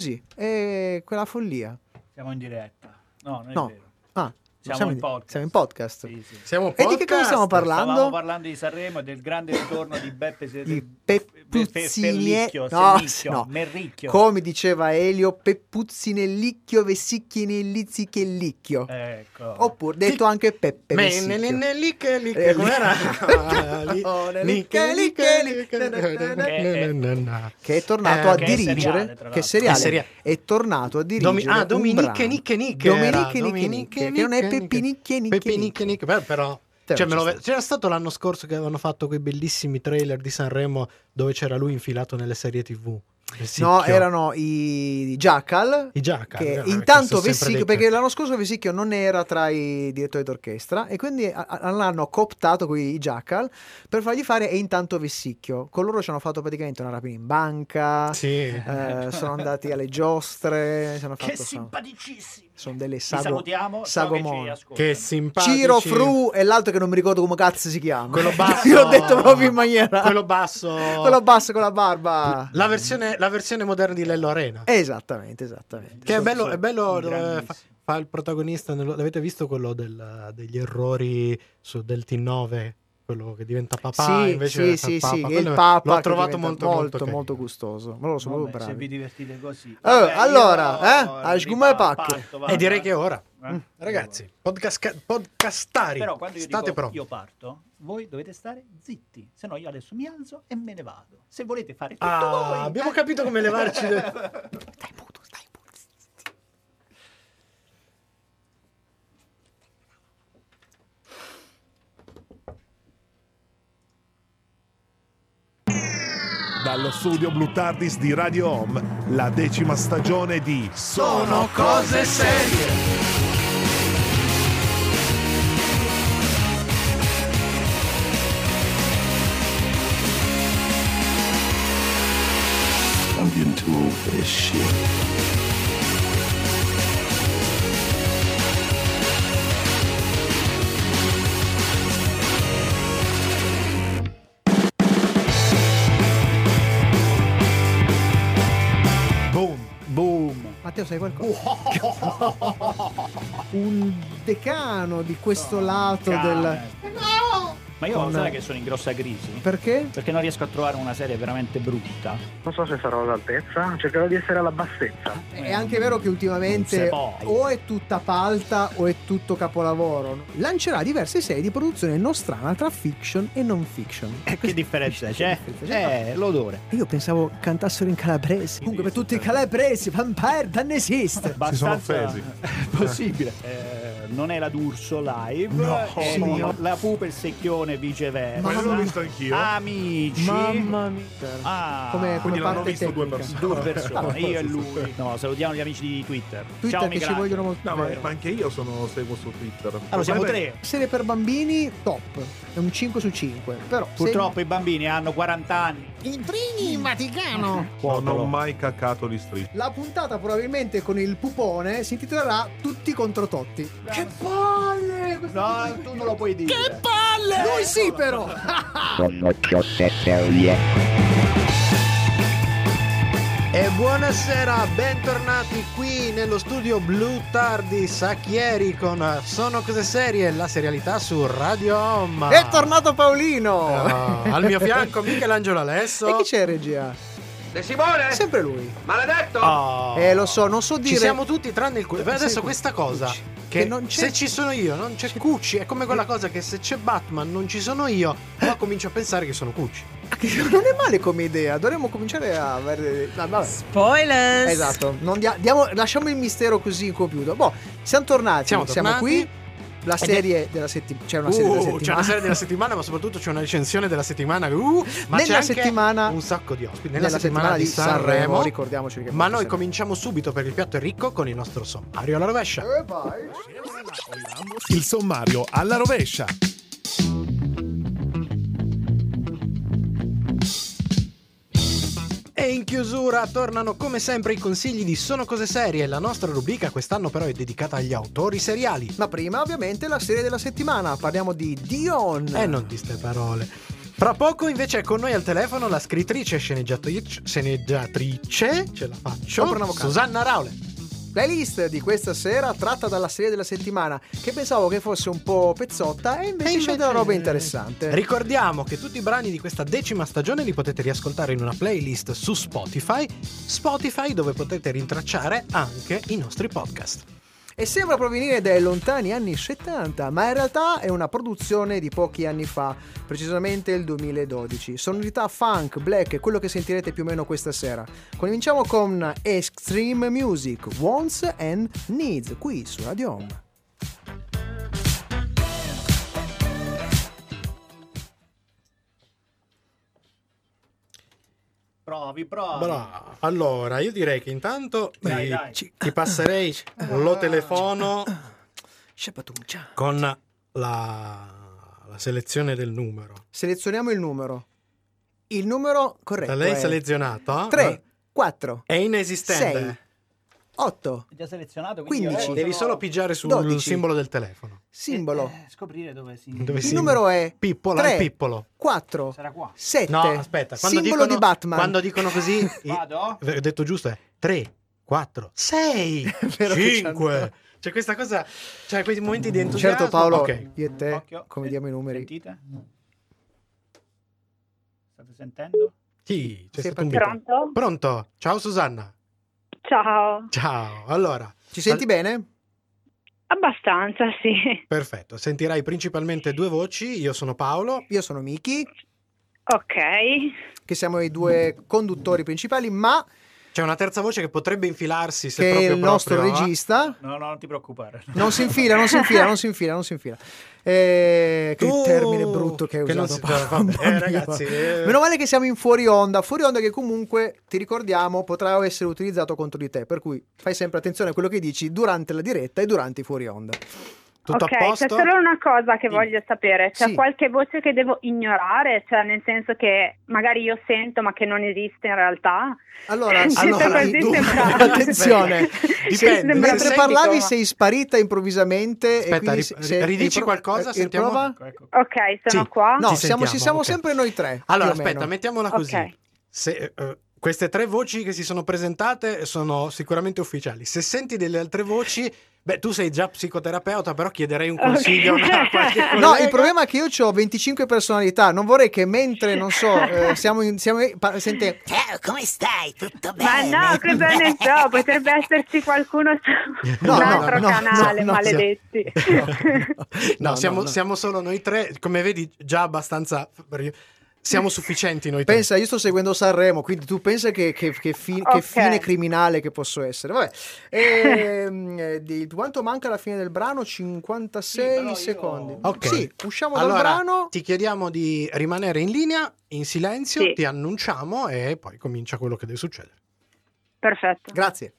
Così, è quella follia. Siamo in diretta. No, non è No. vero. Ah, Siamo in podcast. Siamo in podcast. Sì, sì. Siamo E di che cosa stiamo Stavamo parlando? parlando di Sanremo e del grande ritorno di Beppe Di Pe- Peppuzzine- Ferlicchio, no, Serlicchio, no. Merricchio. Come diceva Elio, Peppuzzi nell'icchio, Vessicchi nell'izzichellicchio. Ecco. Oppure detto anche Peppe Vessicchio. Eh, com'era? Oh, Che- è tornato Eh, a dirigere che è seriale, È tornato a dirigere ah, Dominique. Nicche Nicche Dominique. Nicche Nicche, che non è Nicche Peppi Nicche Nicche però cioè, ve- c'era stato l'anno scorso che avevano fatto quei bellissimi trailer di Sanremo dove c'era lui infilato nelle serie TV. No, erano i Jackal. i Jackal. Che eh, che intanto Vessicchio, perché l'anno scorso Vessicchio non era tra i direttori d'orchestra e quindi l'hanno cooptato con i Jackal per fargli fare e intanto Vessicchio. Con loro ci hanno fatto praticamente una rapina in banca, Sì. eh, sono andati alle giostre, Che simpaticissimi. Sono delle sago, salutiamo. so che sagomone. Che simpatici. Ciro Fru e l'altro che non mi ricordo come cazzo si chiama. Quello basso. L'ho detto proprio in maniera... Quello basso. Quello basso con la barba. La versione, la versione moderna di Lello Arena. Esattamente, esattamente. Che è Sono- bello, sono è bello fa, fa il protagonista. nello- l'avete visto quello del- degli errori su, del T9? Quello che diventa papà sì, invece sì, sì, fa sì, papa. il Quello papa L'ho trovato molto, molto, molto, molto gustoso. Ma loro sono Vabbè, proprio se vi bravi. divertite così. Oh, Vabbè, allora, io- eh? A sgumare ripa- pacche. E direi che è ora. Eh? Ragazzi, podcast, podcastari. Però quando io state dico pronti. io parto, voi dovete stare zitti. Se no io adesso mi alzo e me ne vado. Se volete fare tutto Ah, voi. abbiamo eh. capito come levarci. de- Stai muto, stai muto. Dallo studio Blue Tardis di Radio Home, la decima stagione di Sono cose serie. Qualcosa? Un decano di questo lato del. Io Con- sai che sono in grossa crisi? Perché? Perché non riesco a trovare una serie veramente brutta. Non so se sarò all'altezza, cercherò di essere alla bassezza. È anche vero che ultimamente o è tutta palta o è tutto capolavoro. Lancerà diverse serie di produzione nostrana tra fiction e non fiction. Che differenza c'è? differenza Eh, l'odore. Io pensavo cantassero in calabrese. Comunque, per tutti i calabresi, Vampire non esiste. Si sono Abbastanza offesi. possibile. Eh, non è la D'Urso live, No. è Sì. la Pupa e il secchione viceversa. Quello l'ho visto anch'io. Amici. Mamma mia. Ah, Come, come Quindi l'hanno visto due persone. due persone, io e lui. No, salutiamo gli amici di Twitter. Twitter Ciao che ci vogliono molto No, ma, ma anche io sono, seguo su Twitter. Allora siamo tre. Serie per bambini top, è un 5 su 5. Però Purtroppo i bambini hanno 40 anni. Se... Intrini in Vaticano. Non Quotalo. ho mai caccato gli street. La puntata probabilmente con il pupone si intitolerà Tutti contro Totti. Che palle! No, tu non lo puoi dire. Che palle! Lui sì però! Sono cose serie. E buonasera, bentornati qui nello studio Blue Tardis a Chieri con Sono cose serie, la serialità su Radio Home. È tornato Paolino! Ah, al mio fianco Michelangelo Alesso. E chi c'è regia? De Simone? Sempre lui. Maledetto! Oh. Eh, lo so, non so dire... Ci siamo tutti tranne il Cucci. Sei Adesso questa cosa Cucci. che, Che non c'è- se ci sono io non c'è Cucci, è come quella cosa che se c'è Batman non ci sono io, qua comincio a pensare che sono Cucci. Non è male come idea, dovremmo cominciare a avere... ah. Spoilers! Esatto, non dia- diamo- lasciamo il mistero così incompiuto. Boh, siamo tornati, Siamo siamo, tornati. qui. La Ed è- serie della settimana. C'è una serie della Uh, settimana. c'è una serie della settimana, ma soprattutto c'è una recensione della settimana. Uh, ma Nella c'è anche settimana- un sacco di ospiti. Nella, Nella settimana, di Sanremo. ricordiamoci che Ma noi siamo- cominciamo subito perché il piatto è ricco con il nostro sommario alla rovescia. Eh, vai. Il sommario alla rovescia. E in chiusura tornano come sempre i consigli di Sono cose serie. La nostra rubrica quest'anno però è dedicata agli autori seriali. Ma prima, ovviamente, la serie della settimana. Parliamo di Dion. E non di ste parole. Fra poco invece è con noi al telefono la scrittrice e sceneggiatrice, sceneggiatrice ce la faccio, Sopranavocale. Susanna Raule. Playlist di questa sera tratta dalla serie della settimana che pensavo che fosse un po' pezzotta e invece, E c'è della roba interessante. Ricordiamo che tutti i brani di questa decima stagione li potete riascoltare in una playlist su Spotify, Spotify dove potete rintracciare anche i nostri podcast. E sembra provenire dai lontani anni 70, ma in realtà è una produzione di pochi anni fa, precisamente il 2012. Sonorità funk, black è quello che sentirete più o meno questa sera. Cominciamo con Extreme Music, Wants and Needs, qui su Radio Home. Provi, provi. Bravo. Allora, io direi che intanto Dai, ti, dai. ci- ti passerei lo telefono con la, la selezione del numero. Selezioniamo il numero. Il numero corretto Da lei è selezionato? 3, 4, È inesistente. 6, 8, È già selezionato, quindi 15. io Devi solo pigiare sul 12. simbolo del telefono. simbolo. eh, scoprire dove si... Dove Il si- numero è Pippolo, tre. è pippolo. 4, Sarà qua. 7. No, aspetta, quando simbolo dicono, di Batman. Quando dicono così, Vado? ho detto giusto è 3, 4, 6, vero che 5. C'è questa cosa, c'è quei momenti di entusiasmo. Certo Paolo, Ok. io e te, Occhio. come Eh, diamo i numeri? Sentite? State sentendo? Sì, c'è Sei stato un. Pronto? Pronto? Ciao Susanna. Ciao. Ciao. Allora, Ci senti bene? Abbastanza, sì. perfetto. Sentirai principalmente due voci. Io sono Paolo. Io sono Miki, Ok. che siamo i due conduttori principali, ma C'è una terza voce che potrebbe infilarsi se che è proprio il nostro proprio, eh. regista. No, no, non ti preoccupare. Non si infila, non si infila, non si infila, non si infila. Eh, che Tu- termine brutto che hai che usato. si- vabbè, mia. ragazzi, eh. Meno male che siamo in fuori onda, fuori onda che comunque, ti ricordiamo, potrà essere utilizzato contro di te, per cui fai sempre attenzione a quello che dici durante la diretta e durante i fuori onda. Tutto ok, a posto? c'è solo una cosa che voglio sapere. C'è Sì. qualche voce che devo ignorare? Cioè, nel senso che magari io sento ma che non esiste in realtà? Allora, Detto allora, sembra- attenzione, Dipende. Mentre parlavi come- sei sparita improvvisamente e Aspetta, quindi ri- se- ridici ripro- qualcosa, eh, sentiamo. Ecco. Ok, sono Sì. qua. No, Ci siamo, ci sentiamo, siamo ok. sempre noi tre. Allora, aspetta, mettiamola così. Ok. Se, eh, queste tre voci che si sono presentate sono sicuramente ufficiali. Se senti delle altre voci, beh, tu sei già psicoterapeuta, però chiederei un consiglio a qualche No, il problema è che io ho 25 personalità. Non vorrei che mentre, non so, eh, siamo in. Siamo, pa- sente. Ciao, come stai? Tutto Ma bene? no, cosa ne so, potrebbe esserci qualcuno su No, un no, altro no, canale, no, no, maledetti. No, No, no, siamo, no. siamo solo noi tre, come vedi, già abbastanza. Siamo sufficienti noi tre. Pensa, io sto seguendo Sanremo, quindi tu pensa che, che- che fi- che Ok. fine criminale che posso essere. Vabbè, Ehm, eh, di quanto manca alla fine del brano? 56 Sì, però io- secondi. Ok. Sì, usciamo allora, dal brano. ti chiediamo di rimanere in linea, in silenzio, Sì. ti annunciamo e poi comincia quello che deve succedere. Perfetto. Grazie.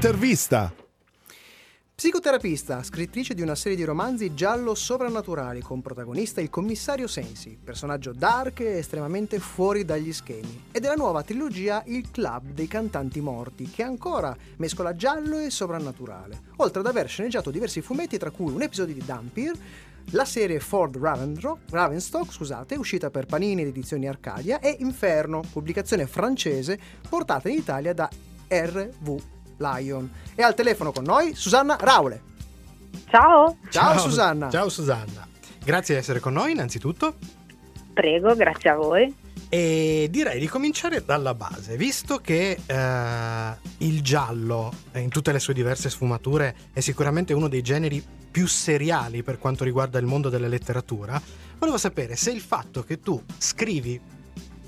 L'intervista. Psicoterapista, scrittrice di una serie di romanzi giallo sovrannaturali con protagonista il commissario Sensi, personaggio dark e estremamente fuori dagli schemi, e della nuova trilogia Il Club dei Cantanti Morti, che ancora mescola giallo e sovrannaturale, oltre ad aver sceneggiato diversi fumetti tra cui un episodio di Dampir, la serie Ford Ravenstock, scusate, uscita per Panini ed Edizioni Arcadia, e Inferno, pubblicazione francese portata in Italia da RV Lion. E al telefono con noi Susanna Raule. Ciao, Ciao, Susanna. Ciao Susanna. Grazie di essere con noi innanzitutto. prego, grazie a voi. E direi di cominciare dalla base, visto che eh, il giallo, eh, in tutte le sue diverse sfumature, è sicuramente uno dei generi più seriali per quanto riguarda il mondo della letteratura, volevo sapere se il fatto che tu scrivi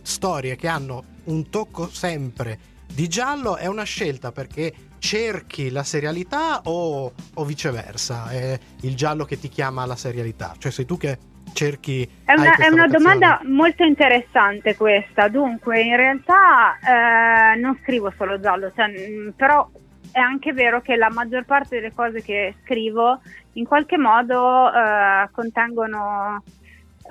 storie che hanno un tocco sempre di giallo è una scelta perché cerchi la serialità o, o viceversa, è il giallo che ti chiama alla serialità, cioè sei tu che cerchi... È una, è una domanda molto interessante questa. Dunque, in realtà eh, non scrivo solo giallo, cioè, mh, però è anche vero che la maggior parte delle cose che scrivo in qualche modo eh, contengono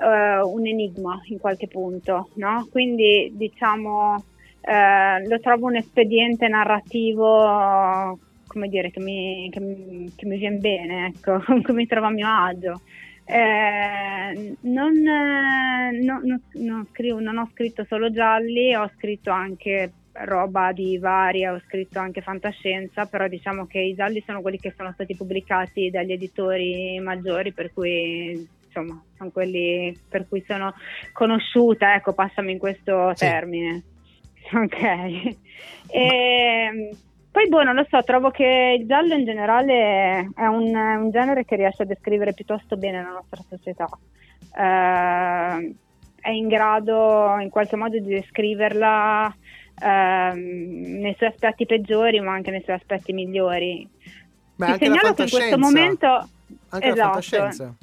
eh, un enigma in qualche punto, no? Quindi diciamo eh, lo trovo un espediente narrativo come dire, che mi, che mi, che mi viene bene, ecco, cui mi trovo a mio agio. Eh, non, no, no, no, scrivo, non ho scritto solo gialli, ho scritto anche roba di varia, ho scritto anche fantascienza, però diciamo che i gialli sono quelli che sono stati pubblicati dagli editori maggiori, per cui insomma sono quelli per cui sono conosciuta, ecco, passami in questo Sì. termine. Ok. E, poi boh, non lo so, trovo che il giallo in generale è un, un genere che riesce a descrivere piuttosto bene la nostra società. Eh, è in grado in qualche modo di descriverla ehm, nei suoi aspetti peggiori, ma anche nei suoi aspetti migliori. Beh, Ti la segnalo che in questo momento Anche la esatto. fantascienza.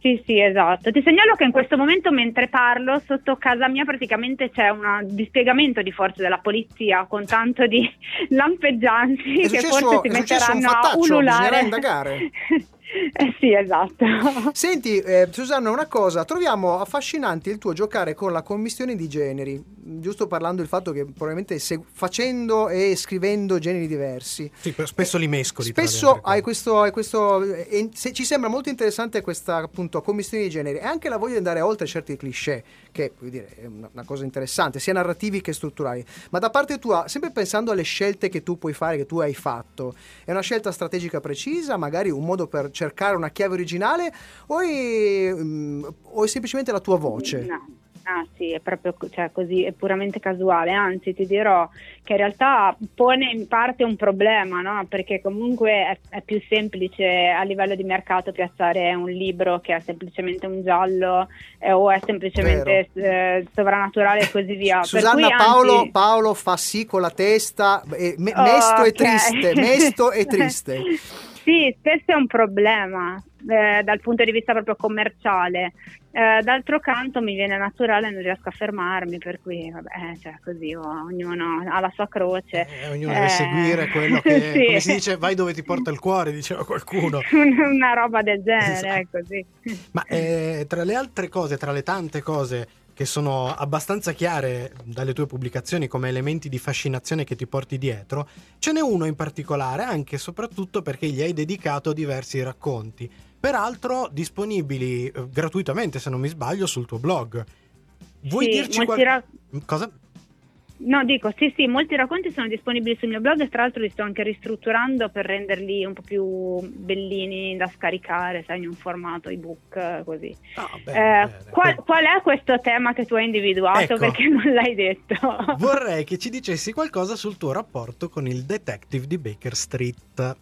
Sì, sì, esatto. Ti segnalo che in questo momento, mentre parlo, sotto casa mia praticamente c'è un dispiegamento di forze della polizia con tanto di lampeggianti È che successo- forse si successo un metteranno a fattaccio, bisognerà ululare. indagare. eh sì, esatto. Senti, eh, Susanna, una cosa, troviamo affascinante il tuo giocare con la commistione di generi, giusto parlando del fatto che probabilmente se- facendo e scrivendo generi diversi. Sì, però spesso li mescoli. Spesso hai questo, hai questo eh, se- ci sembra molto interessante questa appunto commistione di generi e anche la voglia di andare oltre certi cliché, che dire, è una, una cosa interessante, sia narrativi che strutturali. Ma da parte tua, sempre pensando alle scelte che tu puoi fare, che tu hai fatto, è una scelta strategica precisa, magari un modo per cercare una chiave originale, o è, mm, o è semplicemente la tua voce? No. Ah sì, è proprio cioè, così, è puramente casuale, anzi ti dirò che in realtà pone in parte un problema, no? perché comunque è, è più semplice a livello di mercato piazzare un libro che è semplicemente un giallo eh, o è semplicemente eh, sovrannaturale e così via. Susanna cui, Paolo, anzi- Paolo fa sì con la testa, eh, me- Oh, mesto e ok. triste, mesto e triste. Sì, spesso è un problema eh, dal punto di vista proprio commerciale. Eh, d'altro canto mi viene naturale, non riesco a fermarmi, per cui vabbè, cioè così oh, ognuno ha la sua croce. Eh, ognuno deve Eh, seguire quello che, sì. come si dice, vai dove ti porta il cuore, diceva qualcuno. Una roba del genere, Esatto. è così. Ma eh, tra le altre cose, tra le tante cose che sono abbastanza chiare dalle tue pubblicazioni come elementi di fascinazione che ti porti dietro, ce n'è uno in particolare, anche e soprattutto perché gli hai dedicato diversi racconti, peraltro disponibili eh, gratuitamente, se non mi sbaglio, sul tuo blog. Vuoi Sì, dirci molti qual- ra- cosa? No, dico, sì, sì, molti racconti sono disponibili sul mio blog e tra l'altro li sto anche ristrutturando per renderli un po' più bellini da scaricare, sai, in un formato ebook, così. No, Eh, bene, bene. qual, qual è questo tema che tu hai individuato? Ecco. Perché non l'hai detto? Vorrei che ci dicessi qualcosa sul tuo rapporto con il detective di Baker Street.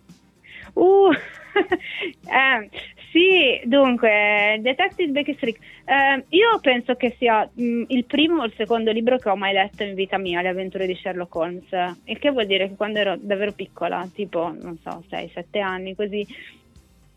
Uh, eh, sì, dunque, Detective Baker Street. Eh, io penso che sia mh, il primo o il secondo libro che ho mai letto in vita mia, Le avventure di Sherlock Holmes. Il che vuol dire che quando ero davvero piccola, tipo, non so, 6-7 anni, così,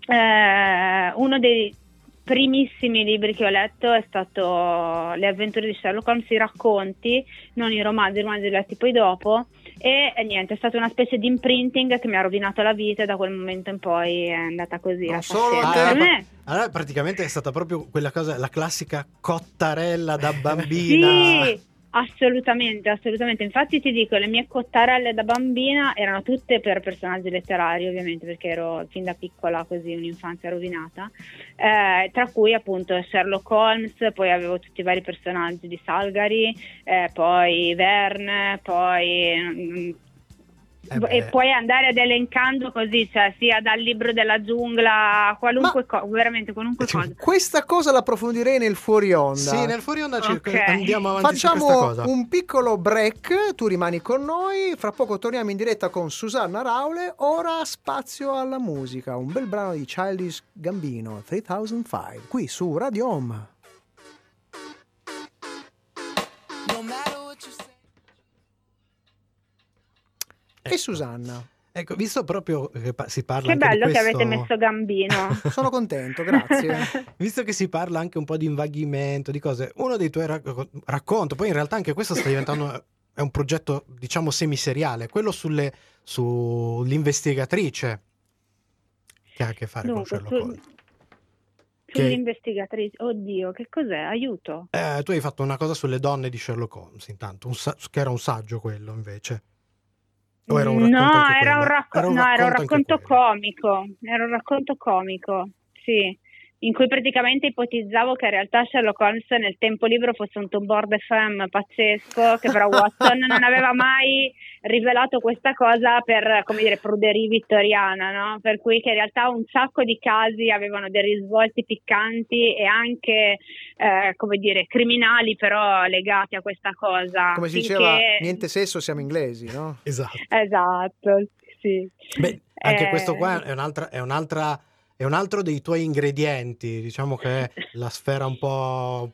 eh, uno dei primissimi libri che ho letto è stato Le avventure di Sherlock Holmes, i racconti, non i romanzi, i romanzi li ho letti poi dopo. E, e niente, è stata una specie di imprinting che mi ha rovinato la vita e da quel momento in poi è andata così. Non la solo te, Per me- Allora, praticamente è stata proprio quella cosa, la classica cottarella da bambina. Sì, assolutamente, assolutamente. Infatti ti dico, le mie cottarelle da bambina erano tutte per personaggi letterari, ovviamente, perché ero fin da piccola così un'infanzia rovinata. Eh, tra cui appunto Sherlock Holmes, poi avevo tutti i vari personaggi di Salgari, eh, poi Verne, poi mm, Eh e puoi andare ad elencando così, cioè sia dal libro della giungla a qualunque cosa, veramente qualunque cosa. Questa cosa la approfondirei nel fuori onda. Sì, nel fuori onda ci- Ok. andiamo avanti Facciamo cosa. un piccolo break, tu rimani con noi, fra poco torniamo in diretta con Susanna Raule, ora spazio alla musica, un bel brano di Childish Gambino, 3005, qui su Radio Home. E Susanna, Ecco, visto proprio che si parla Che anche di bello che questo- avete messo Gambino. sono contento, grazie. Visto che si parla anche un po' di invaghimento, di cose, uno dei tuoi racco- racconti, poi in realtà anche questo sta diventando è un progetto, diciamo, semiseriale, quello sulle, sull'investigatrice che ha a che fare Dunque, con Sherlock su- Holmes. Sull'investigatrice, oddio, che cos'è? Aiuto. Eh, tu hai fatto una cosa sulle donne di Sherlock Holmes, intanto, un sa- che era un saggio quello invece. O era un racconto no, era un, racco- Era un no, era un racconto comico, era un racconto comico, sì, in cui praticamente ipotizzavo che in realtà Sherlock Holmes nel tempo libero fosse un Tombord FM pazzesco, che però Watson non aveva mai rivelato questa cosa per, come dire, pruderia vittoriana, no? Per cui che in realtà un sacco di casi avevano dei risvolti piccanti e anche, eh, come dire, criminali però legati a questa cosa. Come si finché- diceva, niente sesso, siamo inglesi, no? Esatto. Esatto, sì. Beh, anche Eh, questo qua è un'altra, è un'altra è un altro dei tuoi ingredienti, diciamo che è la sfera un po'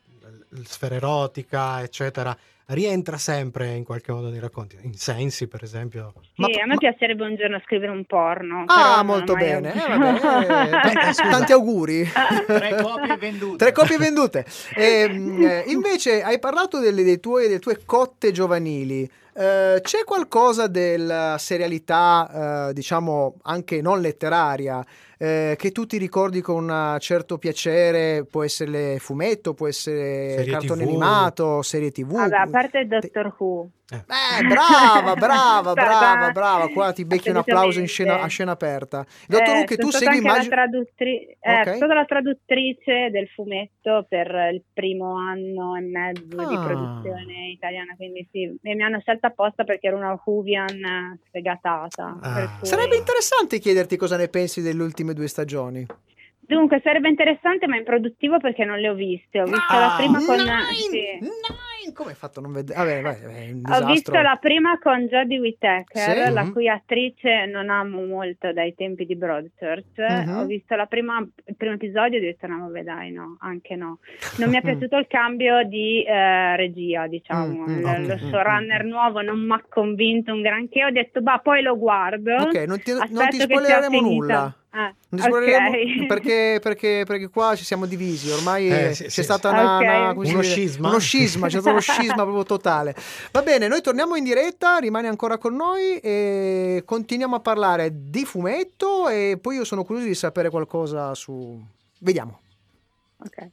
la sfera erotica, eccetera, rientra sempre in qualche modo nei racconti. In Sensi, per esempio. Sì, Ma- a me ma- piacerebbe un giorno scrivere un porno. Ah, molto mai bene. Eh, vabbè, eh, Eh, scusa. tanti auguri. Tre copie vendute. Tre copie vendute. Ehm, eh, invece hai parlato delle, dei tuoi- delle tue cotte giovanili. Eh, c'è qualcosa della serialità, eh, diciamo anche non letteraria, eh, che tu ti ricordi con un certo piacere? Può essere fumetto, può essere Serie cartone TV. animato, serie tv. Vabbè, a parte il Doctor Who. Eh, brava, brava, brava, Stata- brava. Qua ti becchi un applauso in scena, a scena aperta. Dottor Eh, Who, che sono tu segui anche la immagino. traduttrice, eh, Ok. sono la traduttrice del fumetto per il primo anno e mezzo di Ah. produzione italiana, quindi sì, e mi hanno scelta apposta perché ero una Whovian eh, sfegatata. Ah. cui- Sarebbe interessante chiederti cosa ne pensi delle ultime due stagioni. Dunque, sarebbe interessante ma improduttivo perché non le ho viste. Ho visto Ah, la prima con... nine, sì. nine, come hai fatto a non vedere? Vabbè, vai, è un Ho visto la prima con Jodie Whittaker, Sì? la Mhm. cui attrice non amo molto dai tempi di Broadchurch. Mhm. Ho visto la prima, il primo episodio e ho detto no, vabbè dai, no, anche no. Non mi è piaciuto il cambio di eh, regia, diciamo. Mm, mm, Il- ok. Lo Mm, showrunner nuovo non mi ha convinto un granché. Ho detto, bah, poi lo guardo. Ok, non ti, non ti spoileremo nulla. Ah, Non ti spoileremo ok. perché, perché, perché qua ci siamo divisi, ormai Eh, sì, c'è sì, stata sì. una, Ok. una- come si Uno scisma? Uno scisma, c'è stato uno scisma proprio totale. Va bene, noi torniamo in diretta, rimani ancora con noi e continuiamo a parlare di fumetto e poi io sono curioso di sapere qualcosa su... Vediamo. Ok.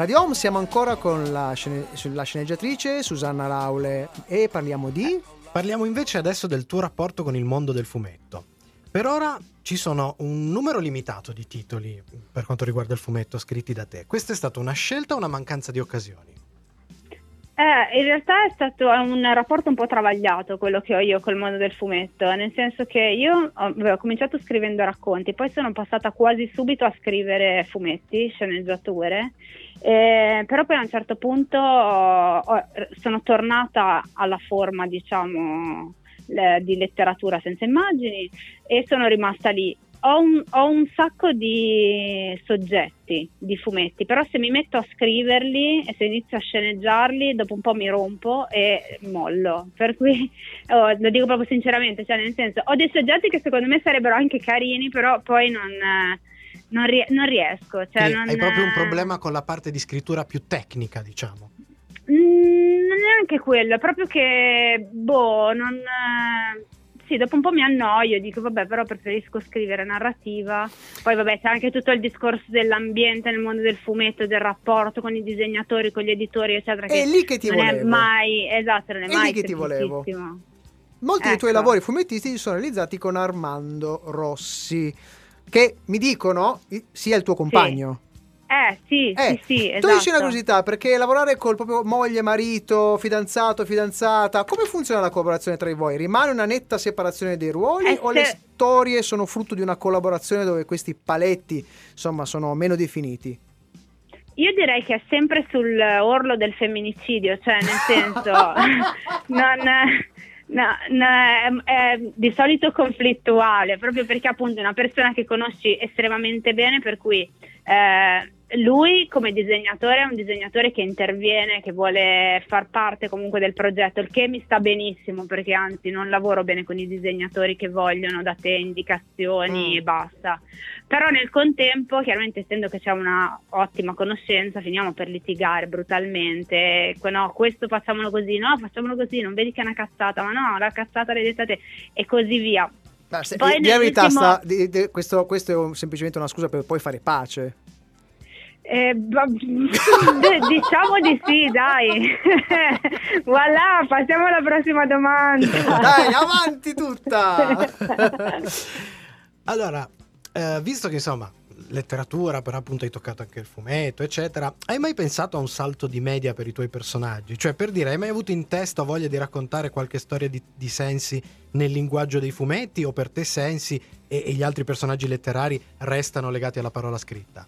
Radio Home siamo ancora con la, scene- la sceneggiatrice Susanna Laule e parliamo di... Parliamo invece adesso del tuo rapporto con il mondo del fumetto. Per ora ci sono un numero limitato di titoli per quanto riguarda il fumetto scritti da te. Questa è stata una scelta o una mancanza di occasioni? Eh, in realtà è stato un rapporto un po' travagliato quello che ho io col mondo del fumetto, nel senso che io ho, cominciato scrivendo racconti, poi sono passata quasi subito a scrivere fumetti, sceneggiature, eh, però poi a un certo punto ho- ho- sono tornata alla forma, diciamo, le- di letteratura senza immagini e sono rimasta lì. Ho un, ho un sacco di soggetti, di fumetti, però se mi metto a scriverli e se inizio a sceneggiarli, dopo un po' mi rompo e mollo. Per cui oh, lo dico proprio sinceramente, cioè nel senso, ho dei soggetti che secondo me sarebbero anche carini, però poi non, eh, non, rie- non riesco. Cioè non, hai proprio un problema con la parte di scrittura più tecnica, diciamo. Mm, non è neanche quello, è proprio che, boh, non... sì, dopo un po' mi annoio, dico vabbè, però preferisco scrivere narrativa. Poi vabbè, c'è anche tutto il discorso dell'ambiente nel mondo del fumetto, del rapporto con i disegnatori, con gli editori, eccetera. È lì che ti non volevo. è mai, esatto, non è, È lì mai che ti volevo. Molti dei tuoi Ecco. lavori fumettistici sono realizzati con Armando Rossi, che mi dicono i- sia il tuo compagno. Eh, sì, Eh, sì, sì, Tu esatto. dici una curiosità, perché lavorare col proprio moglie, marito, fidanzato, fidanzata, come funziona la collaborazione tra di voi? Rimane una netta separazione dei ruoli Eh, o le se- storie sono frutto di una collaborazione dove questi paletti, insomma, sono meno definiti? Io direi che è sempre sul orlo del femminicidio, cioè nel senso, non, no, no, è, è di solito conflittuale, proprio perché appunto è una persona che conosci estremamente bene, per cui eh, lui come disegnatore è un disegnatore che interviene, che vuole far parte comunque del progetto, il che mi sta benissimo perché anzi non lavoro bene con i disegnatori che vogliono da te indicazioni Mm. e basta. Però nel contempo, chiaramente essendo che c'è una ottima conoscenza, finiamo per litigare brutalmente, no, questo facciamolo così, no, facciamolo così, non vedi che è una cazzata, ma no, la cazzata l'hai detta te e così via. Ma se- Poi di verità, di- di- questo, questo è un- semplicemente una scusa per poi fare pace. Eh, diciamo di sì, dai. voilà, passiamo alla prossima domanda. Dai, avanti tutta! Allora, eh, visto che insomma, letteratura, però appunto hai toccato anche il fumetto, eccetera, hai mai pensato a un salto di media per i tuoi personaggi? Cioè, per dire, hai mai avuto in testa voglia di raccontare qualche storia di, di sensi nel linguaggio dei fumetti o per te sensi e, e gli altri personaggi letterari restano legati alla parola scritta?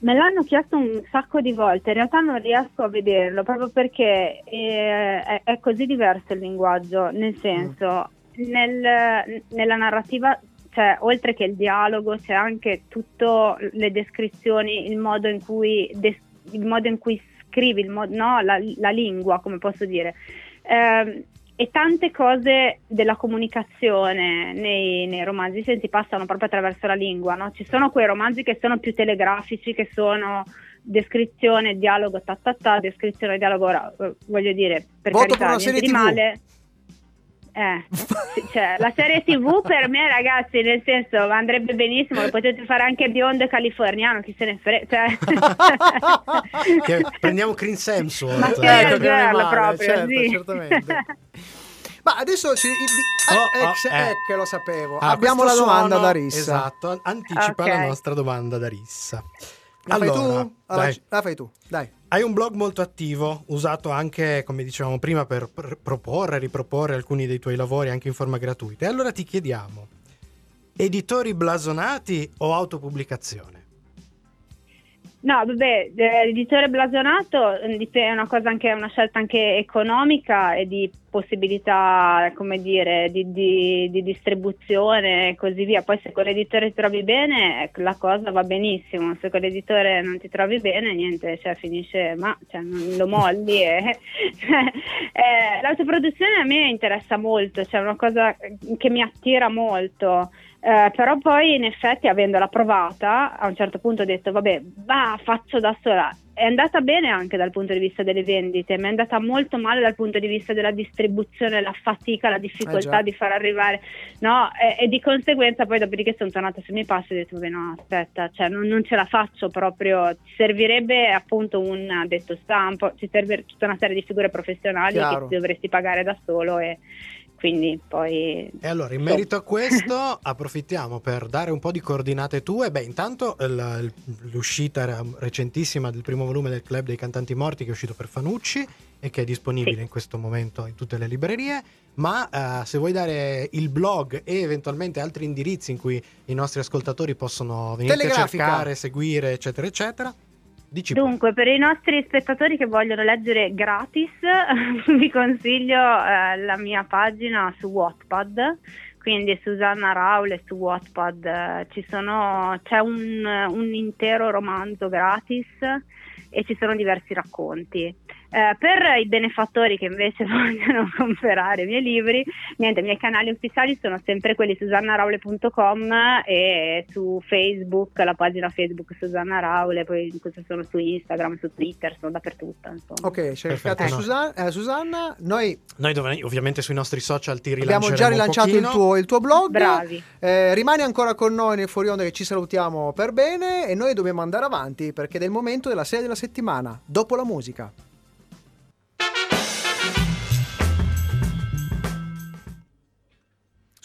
Me l'hanno chiesto un sacco di volte, in realtà non riesco a vederlo proprio perché eh, è, è così diverso il linguaggio, nel senso, nel- nella narrativa, cioè, oltre che il dialogo, c'è anche tutte le descrizioni, il modo in cui, des- il modo in cui scrivi, il mo- no, la, la lingua, come posso dire. Ehm, e tante cose della comunicazione nei, nei romanzi sensi passano proprio attraverso la lingua, no? Ci sono quei romanzi che sono più telegrafici, che sono descrizione, dialogo, ta ta ta, descrizione, dialogo, ora, eh, voglio dire, per Voto carità, per una serie di male. Eh, cioè, la serie TV per me, ragazzi, nel senso andrebbe benissimo, lo potete fare anche biondo e californiano, chi se ne frega. Cioè... Prendiamo Chris Hemsworth. Ma eh. Girl proprio, certo, sì. certamente. Ma adesso ci, di- Oh, eh, oh, ex- eh. eh, che lo sapevo. Ah, Abbiamo la domanda suono- da Rissa. Esatto, anticipa Ok. la nostra domanda da Rissa. La fai allora, tu? Allora, la fai tu, dai. Hai un blog molto attivo, usato anche, come dicevamo prima, per pr- proporre, riproporre alcuni dei tuoi lavori anche in forma gratuita. E allora ti chiediamo, editori blasonati o autopubblicazione? No, vabbè, eh, l'editore blasonato dip- è una anche, una scelta anche economica e di possibilità, come dire, di, di- di distribuzione e così via. Poi se con l'editore ti trovi bene, ecco, la cosa va benissimo. Se con l'editore non ti trovi bene, niente, cioè finisce, ma cioè, lo molli. E, cioè, eh, l'autoproduzione a me interessa molto, cioè è una cosa che mi attira molto. Eh, però poi in effetti avendola provata a un certo punto ho detto vabbè va faccio da sola è andata bene anche dal punto di vista delle vendite ma è andata molto male dal punto di vista della distribuzione la fatica la Eh difficoltà già. di far arrivare no e, e di conseguenza poi dopodiché sono tornata sui miei passi e ho detto vabbè no aspetta cioè non, non ce la faccio proprio ci servirebbe appunto un addetto stampo ci serve tutta una serie di figure professionali Chiaro. che ti dovresti pagare da solo e quindi poi E allora, in merito a questo, approfittiamo per dare un po' di coordinate tue. Beh, intanto il- il- l'uscita re- recentissima del primo volume del Club dei Cantanti Morti che è uscito per Fanucci e che è disponibile Sì. in questo momento in tutte le librerie. Ma eh, se vuoi dare il blog e eventualmente altri indirizzi in cui i nostri ascoltatori possono venirti a cercare, seguire, eccetera, eccetera, dici. Dunque, per i nostri spettatori che vogliono leggere gratis, vi consiglio eh, la mia pagina su Wattpad, quindi Susanna Raule su Wattpad, eh, sono, c'è un, un intero romanzo gratis e ci sono diversi racconti. Eh, per i benefattori che invece vogliono comprare i miei libri, niente, i miei canali ufficiali sono sempre quelli susannaraule.com e su Facebook, la pagina Facebook Susanna Raule, poi sono su Instagram, su Twitter, sono dappertutto. Insomma. Ok, c'è Perfetto, cercato no. Susan- eh, Susanna. Noi Noi dov- ovviamente sui nostri social ti abbiamo rilanceremo già rilanciato il tuo, il tuo blog. Bravi. Eh, rimani ancora con noi nel fuori onda che ci salutiamo per bene e noi dobbiamo andare avanti perché è il momento della serie della settimana, dopo la musica.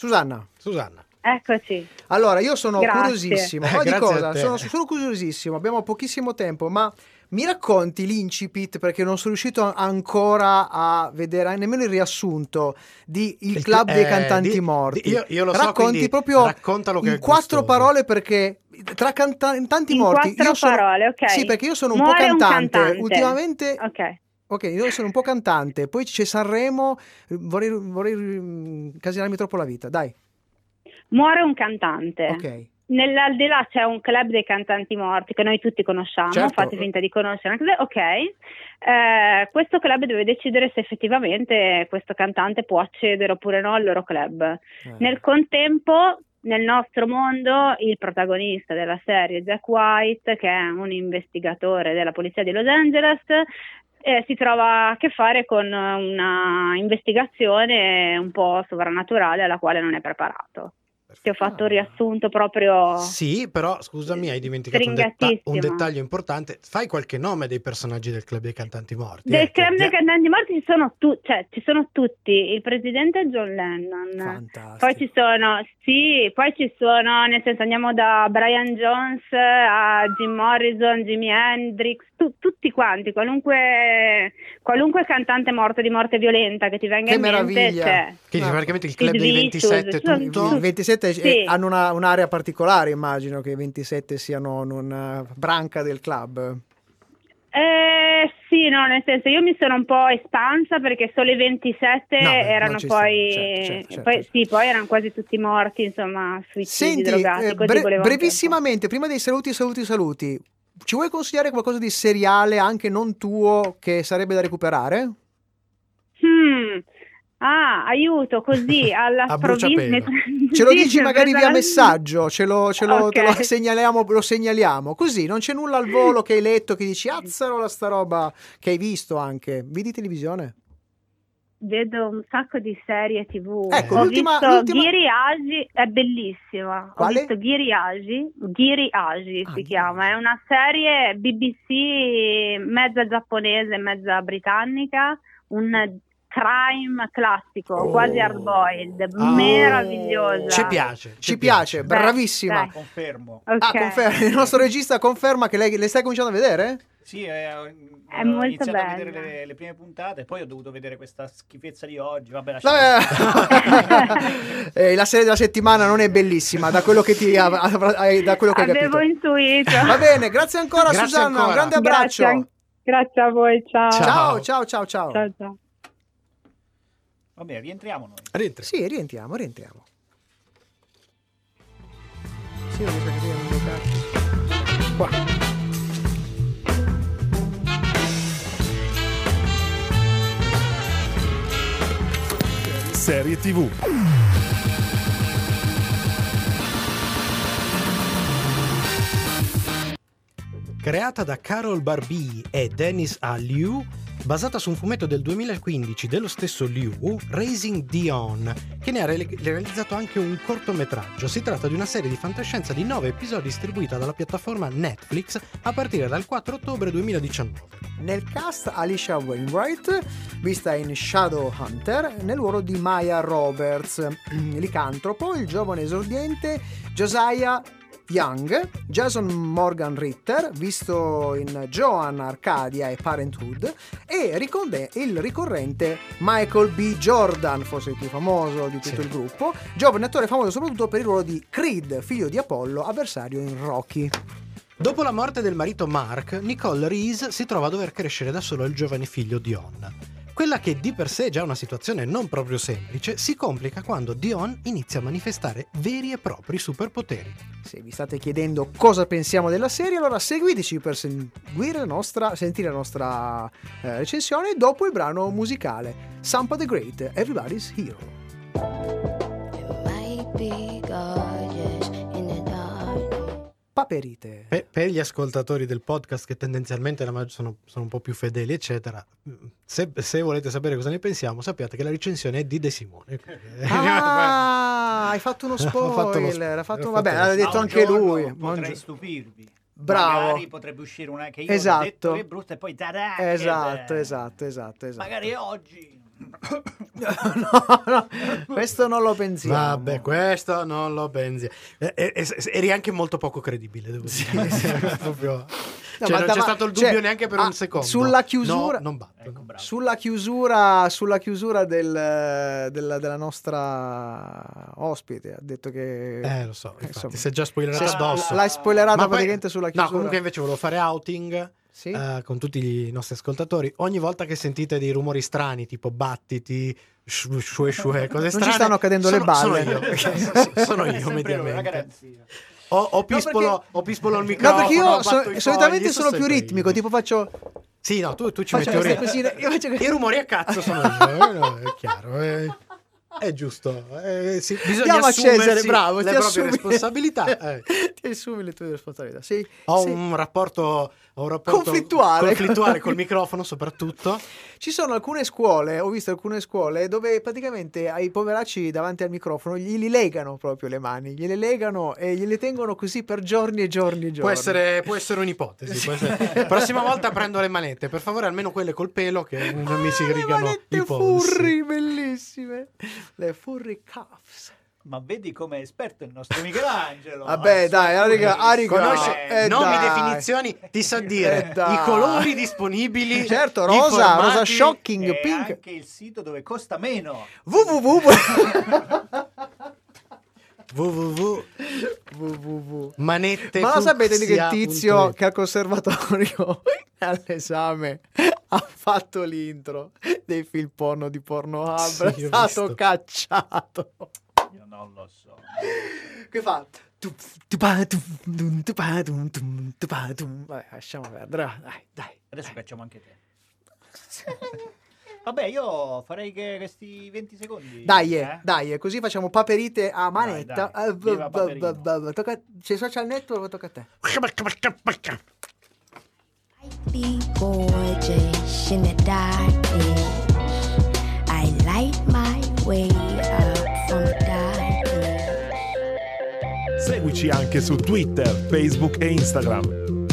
Susanna, Susanna. Eccoci. allora io sono Grazie. curiosissimo. Eh, Ma di cosa? Sono, sono curiosissimo, abbiamo pochissimo tempo, ma mi racconti l'incipit perché non sono riuscito ancora a vedere nemmeno il riassunto di Il Club dei eh, Cantanti di- Morti. di- io- io lo so, Racconti quindi proprio raccontalo che in quattro parole perché tra cantanti In morti quattro io sono parole, ok. Sì, perché io sono un Muore po' un cantante. cantante. Ultimamente Ok. Ok, io sono un po' cantante, poi c'è Sanremo, vorrei, vorrei mm, casinarmi troppo la vita, dai. Muore un cantante. Ok. nell'aldilà c'è un club dei cantanti morti che noi tutti conosciamo, Certo. fate finta di conoscere. anche Ok, Eh, questo club deve decidere se effettivamente questo cantante può accedere oppure no al loro club. Eh. Nel contempo, nel nostro mondo, il protagonista della serie, Jack White, che è un investigatore della polizia di Los Angeles, eh, si trova a che fare con una investigazione un po' sovrannaturale alla quale non è preparato. Ti ho fatto un riassunto proprio. Sì, però scusami, hai dimenticato un, detta- un dettaglio importante. Fai qualche nome dei personaggi del club dei cantanti morti. Del ecco. club dei cantanti morti ci sono, tu- cioè, ci sono tutti. Il presidente è John Lennon. Fantastico. Poi ci sono, sì, poi ci sono, nel senso andiamo da Brian Jones a Jim Morrison, Jimi Hendrix, tu- tutti quanti, qualunque, qualunque cantante morto di morte violenta che ti venga Che in mente meraviglia. c'è. Che No. dice praticamente il club dei Vicious, 27 ci sono tutto. I 27 eh, Sì. hanno una- un'area particolare, immagino che i 27 siano una branca del club. Eh, sì, no, nel senso io mi sono un po' espansa perché solo i 27 No, beh, erano poi, certo, certo, certo. poi- sì, poi erano quasi tutti morti, insomma, suicidi Senti, drogati, eh, bre- anche brevissimamente, prima dei saluti, saluti, saluti, ci vuoi consigliare qualcosa di seriale, anche non tuo, che sarebbe da recuperare? Hmm. Ah, aiuto, così alla A sprovvista. bruciapelo. Ce lo dici magari via messaggio, ce lo, ce lo- te lo segnaliamo, lo segnaliamo. Così non c'è nulla al volo che hai letto che dici azzarola sta roba che hai visto anche. Vedi televisione? Vedo un sacco di serie tv. Ecco, Ho l'ultima- visto l'ultima- Ghiri Agi, è bellissima. Quale? Ho visto Ghiri Agi, Ghiri Agi Ah, si chiama. È una serie BBC mezza giapponese, mezza britannica, un crime classico, Oh. quasi hard boiled, Ah. meravigliosa. Ci piace. Ci piace, Dai, bravissima. dai. Confermo. Ok. Ah, conferma, il nostro regista conferma che lei le stai cominciando a vedere? Sì, eh, ho- È ho molto iniziato a vedere le, le prime puntate, poi ho dovuto vedere questa schifezza di oggi. Vabbè, lasciamo Vabbè. Eh, la serie della settimana non è bellissima, da quello che ti av- av- hai- da quello che hai Avevo capito. intuito. Va bene, grazie ancora Grazie Susanna, ancora. un grande abbraccio. Grazie, grazie a voi, ciao. Ciao, ciao, ciao, ciao. ciao, ciao. Vabbè, rientriamo noi. Rientra. Sì, rientriamo, rientriamo. Sì, non mi che sia un. Qua. Serie TV. Creata da Carol Barbie e Dennis A. Basata su un fumetto del 2015 dello stesso Liu, Raising Dion, che ne ha re- realizzato anche un cortometraggio. Si tratta di una serie di fantascienza di 9 episodi distribuita dalla piattaforma Netflix a partire dal 4 ottobre 2019. Nel cast Alicia Wainwright, vista in Shadowhunter, nel ruolo di Maya Roberts, licantropo, il giovane esordiente Josiah Young, Jason Morgan Ritter, visto in Joan Arcadia e Parenthood, e riconde- il ricorrente Michael B. Jordan, forse il più famoso di tutto Sì. il gruppo, giovane attore famoso soprattutto per il ruolo di Creed, figlio di Apollo, avversario in Rocky. Dopo la morte del marito Mark, Nicole Reese si trova a dover crescere da solo il giovane figlio Dion. Quella che di per sé è già una situazione non proprio semplice, si complica quando Dion inizia a manifestare veri e propri superpoteri. Se vi state chiedendo cosa pensiamo della serie, allora seguiteci per seguire la nostra, sentire la nostra eh, recensione dopo il brano musicale Sampa the Great, Everybody's Hero. It might be dark. Paperite. Per, per gli ascoltatori del podcast, che tendenzialmente la maggior- sono, sono un po' più fedeli, eccetera, se, se volete sapere cosa ne pensiamo, sappiate che la recensione è di De Simone. Ah, hai fatto uno Ho fatto lo spoiler. spo- hai fatto- ho vabbè, l'ha spoiler. detto anche lui. Potrei stupirvi. Bravo. Magari potrebbe uscire una che io ho Esatto. detto che è brutta e poi che Esatto, esatto, esatto, esatto. Magari oggi. no, no, questo non lo pensiamo. Vabbè, questo non lo pensi. Eh, eh, eh, eri anche molto poco credibile, devo dire. Proprio- No, cioè, ma non da- c'è ma- stato il cioè, dubbio neanche per ah, un secondo. sulla chiusura- No, non batto. Ecco, bravo. Sulla chiusura, sulla chiusura del- della, della nostra ospite, ha detto che... Eh, lo so, Eh, infatti, insomma. si è già spoilerato addosso. L'hai spoilerata Ma poi- praticamente sulla chiusura. No, comunque invece volevo fare outing Sì? eh, con tutti i nostri ascoltatori. Ogni volta che sentite dei rumori strani, tipo battiti shue shue shue, cose Non strane. ci stanno cadendo le sono- balle. Sono io, sono È io mediamente. Ho, ho pispolo, perché- ho pispolo il No, microfono. perché io so- solitamente fogli, sono più ritmico, io. tipo faccio... Sì, no, tu, tu ci faccio metti un queste ritmo. cosine, io faccio I rumori a cazzo sono io, eh, no, è chiaro. eh. È giusto, eh, sì, bisogna Andiamo a Cesare, bravo, le ti proprie assumi- responsabilità. eh. ti assumi le tue responsabilità. Sì, Ho sì. un rapporto, ho un rapporto Conflittuale. conflittuale col microfono soprattutto. Ci sono alcune scuole, ho visto alcune scuole dove praticamente ai poveracci davanti al microfono gli li legano proprio le mani, gliele legano e gliele tengono così per giorni e giorni e giorni. Può essere, può essere un'ipotesi. può essere- Prossima volta prendo le manette, per favore, almeno quelle col pelo che non mi si Ah, le rigano manette i polsi. furry, bellissime. Le furry cuffs. Ma vedi come è esperto il nostro Michelangelo. Vabbè, dai, Ariga, Ariga. Conosce Eh, nomi, dai. definizioni, ti sa dire Eh, i colori disponibili. Certo, rosa, formati. rosa shocking, E pink. anche il sito dove costa meno. www. www www. manette Ma lo sapete di che tizio che al conservatorio all'esame ha fatto l'intro dei film porno di Pornhub? Sì, è stato visto. cacciato. Io non lo so. Che fa? Tu- tu pa- tu- dum, tu pa- dum, dum, tu pa- dum. Vabbè, lasciamo perdere. Dai, dai. Adesso cacciamo anche te. Vabbè, io farei che questi 20 secondi. Dai, eh? dai, così facciamo paperite a manetta. dai. Eh, tocca- C'è social network, tocca a te. Be gorgeous in the darkness. I light my way Seguici anche su Twitter, Facebook e Instagram.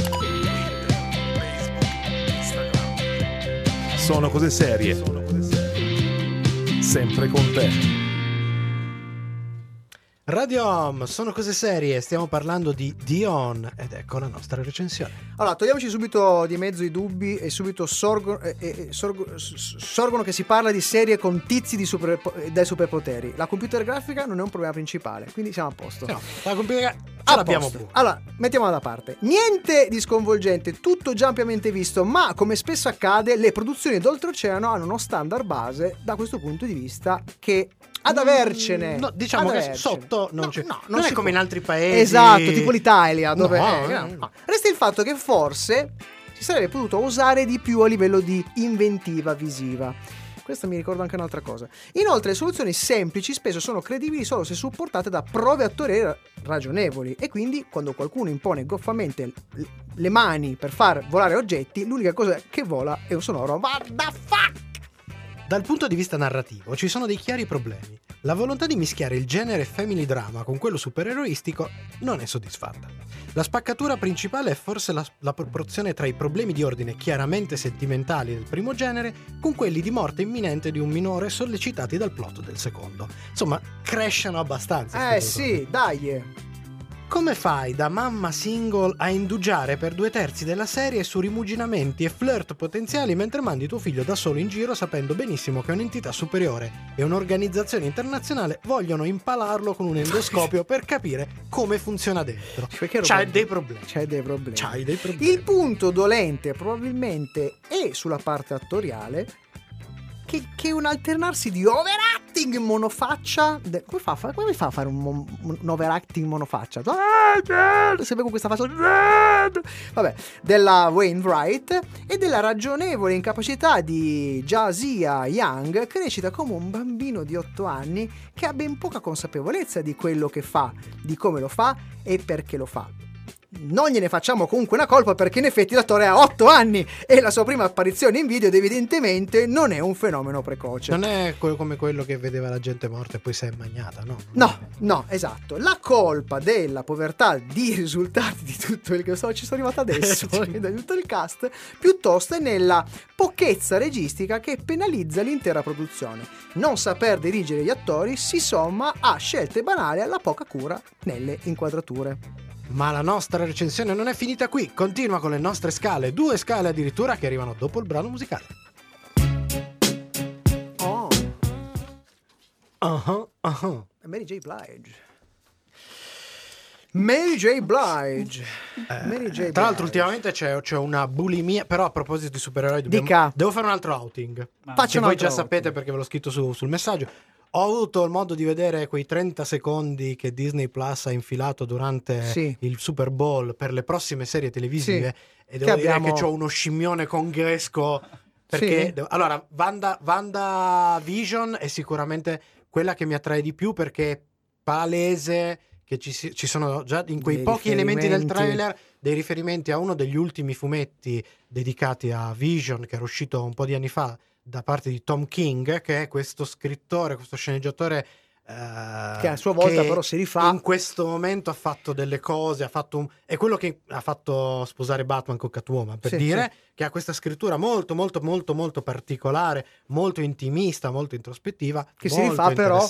Sono cose serie. Sempre con te. Radio Home, sono cose serie, stiamo parlando di Dion ed ecco la nostra recensione. Allora, togliamoci subito di mezzo i dubbi e subito sorgo- eh, eh, sorgo- sorgono che si parla di serie con tizi di super- dai superpoteri. La computer grafica non è un problema principale, quindi siamo a posto. No, la computer ce A l'abbiamo pure. Allora, mettiamola da parte. Niente di sconvolgente, tutto già ampiamente visto, ma come spesso accade, le produzioni d'oltreoceano hanno uno standard base da questo punto di vista che ad avercene. Mm, No, diciamo ad che avercene. sotto non No, c'è. no, non, si è come può. in altri paesi. Esatto, tipo l'Italia, dove No, eh, no, no. Resta il fatto che forse si sarebbe potuto osare di più a livello di inventiva visiva. Questo mi ricorda anche un'altra cosa. Inoltre, le soluzioni semplici spesso sono credibili solo se supportate da prove attoriali ragionevoli. E quindi, quando qualcuno impone goffamente le mani per far volare oggetti, l'unica cosa che vola è un sonoro What the fuck? Dal punto di vista narrativo ci sono dei chiari problemi. La volontà di mischiare il genere family drama con quello supereroistico non è soddisfatta. La spaccatura principale è forse la, la proporzione tra i problemi di ordine chiaramente sentimentali del primo genere con quelli di morte imminente di un minore sollecitati dal plot del secondo. Insomma, crescano abbastanza. Eh sì, dai. Come fai da mamma single a indugiare per due terzi della serie su rimuginamenti e flirt potenziali mentre mandi tuo figlio da solo in giro sapendo benissimo che un'entità superiore e un'organizzazione internazionale vogliono impalarlo con un endoscopio per capire come funziona dentro? Perché C'hai roba- dei problemi. C'hai dei problemi. C'hai dei problemi. Il punto dolente probabilmente è sulla parte attoriale che, che un alternarsi di overacting in monofaccia de- come, fa, come fa a fare un, mo- un overacting in monofaccia? sempre con questa faccia vabbè della Wainwright e della ragionevole incapacità di Jazia Young che recita come un bambino di 8 anni che ha ben poca consapevolezza di quello che fa di come lo fa e perché lo fa non gliene facciamo comunque una colpa perché in effetti l'attore ha 8 anni e la sua prima apparizione in video ed evidentemente non è un fenomeno precoce. Non è come quello che vedeva la gente morta e poi si è magnata, no? No, no, esatto. La colpa della povertà di risultati di tutto il che so, ci sono arrivato adesso, di tutto il cast, piuttosto è nella pochezza registica che penalizza l'intera produzione. Non saper dirigere gli attori si somma a scelte banali alla poca cura nelle inquadrature. Ma la nostra recensione non è finita qui, continua con le nostre scale, due scale addirittura che arrivano dopo il brano musicale. Oh, Uh-huh, uh-huh. Mary J. Blige. Mary J. Blige. Mary J. Eh, Tra l'altro, Blige. ultimamente c'è, c'è una bulimia. Però, a proposito di supereroi, dobbiamo- Dica. devo fare un altro outing. Faccia che un voi altro già outing. sapete perché ve l'ho scritto su- sul messaggio. Ho avuto il modo di vedere quei 30 secondi che Disney Plus ha infilato durante Sì. il Super Bowl per le prossime serie televisive. Sì. E devo Che dire abbiamo- che ho uno scimmione congresco. Perché, Sì. allora, Wanda, Wanda Vision è sicuramente quella che mi attrae di più perché è palese che ci, ci sono già in quei Dei pochi elementi del trailer dei riferimenti a uno degli ultimi fumetti dedicati a Vision che era uscito un po' di anni fa da parte di Tom King, che è questo scrittore, questo sceneggiatore eh, Che a sua volta però si rifà. in questo momento ha fatto delle cose, ha fatto un... è quello che ha fatto sposare Batman con Catwoman, per Sì, dire che ha questa scrittura molto molto molto molto particolare, molto intimista, molto introspettiva, Che si molto rifà però-.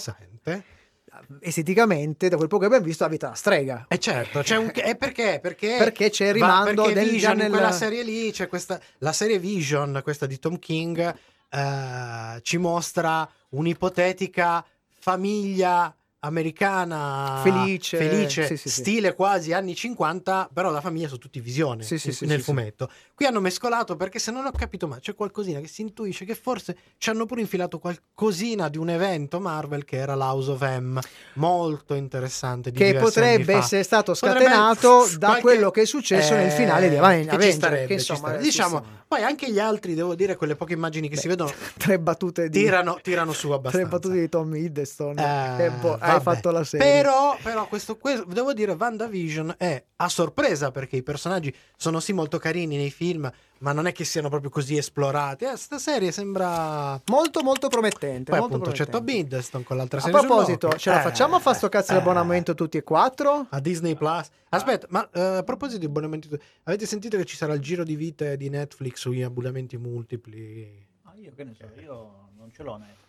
Esteticamente, da quel poco che abbiamo visto, la vita da strega. E certo, c'è un... e perché? Perché, Perché c'è il va- rimando perché del- Vision, già in nel- quella serie lì c'è questa la serie Vision, questa di Tom King, eh, ci mostra un'ipotetica famiglia americana Felice. felice Sì, sì, sì. stile quasi anni 50 però la famiglia sono tutti visione Sì, sì, sì, nel sì, fumetto qui hanno mescolato perché se non ho capito ma c'è qualcosina che si intuisce che forse ci hanno pure infilato qualcosina di un evento Marvel che era l'House of M molto interessante di Che potrebbe essere stato Potrebbe- scatenato da qualche- quello che è successo nel eh, finale di Aven- Avenger. starebbe, che insomma, sì, diciamo sì. poi anche gli altri devo dire quelle poche immagini che si vedono tre battute di tirano, tirano su tre abbastanza battute di Tom Hiddleston. Eh, boh, hai vabbè. fatto la serie. Però, però questo, questo- devo dire, WandaVision è a sorpresa perché i personaggi sono sì molto carini nei film, ma non è che siano proprio così esplorati. Eh, sta serie sembra. molto molto promettente. Poi molto appunto c'è promettente. Tom Hiddleston con l'altra A serie. su proposito, ce la Eh, facciamo a fare sto cazzo di eh, abbonamento tutti e quattro? A Disney Plus. Aspetta, ma eh, a proposito di abbonamenti, avete sentito che ci sarà il giro di vite di Netflix sugli abbonamenti multipli? Ah, io che ne so, io non ce l'ho neanche.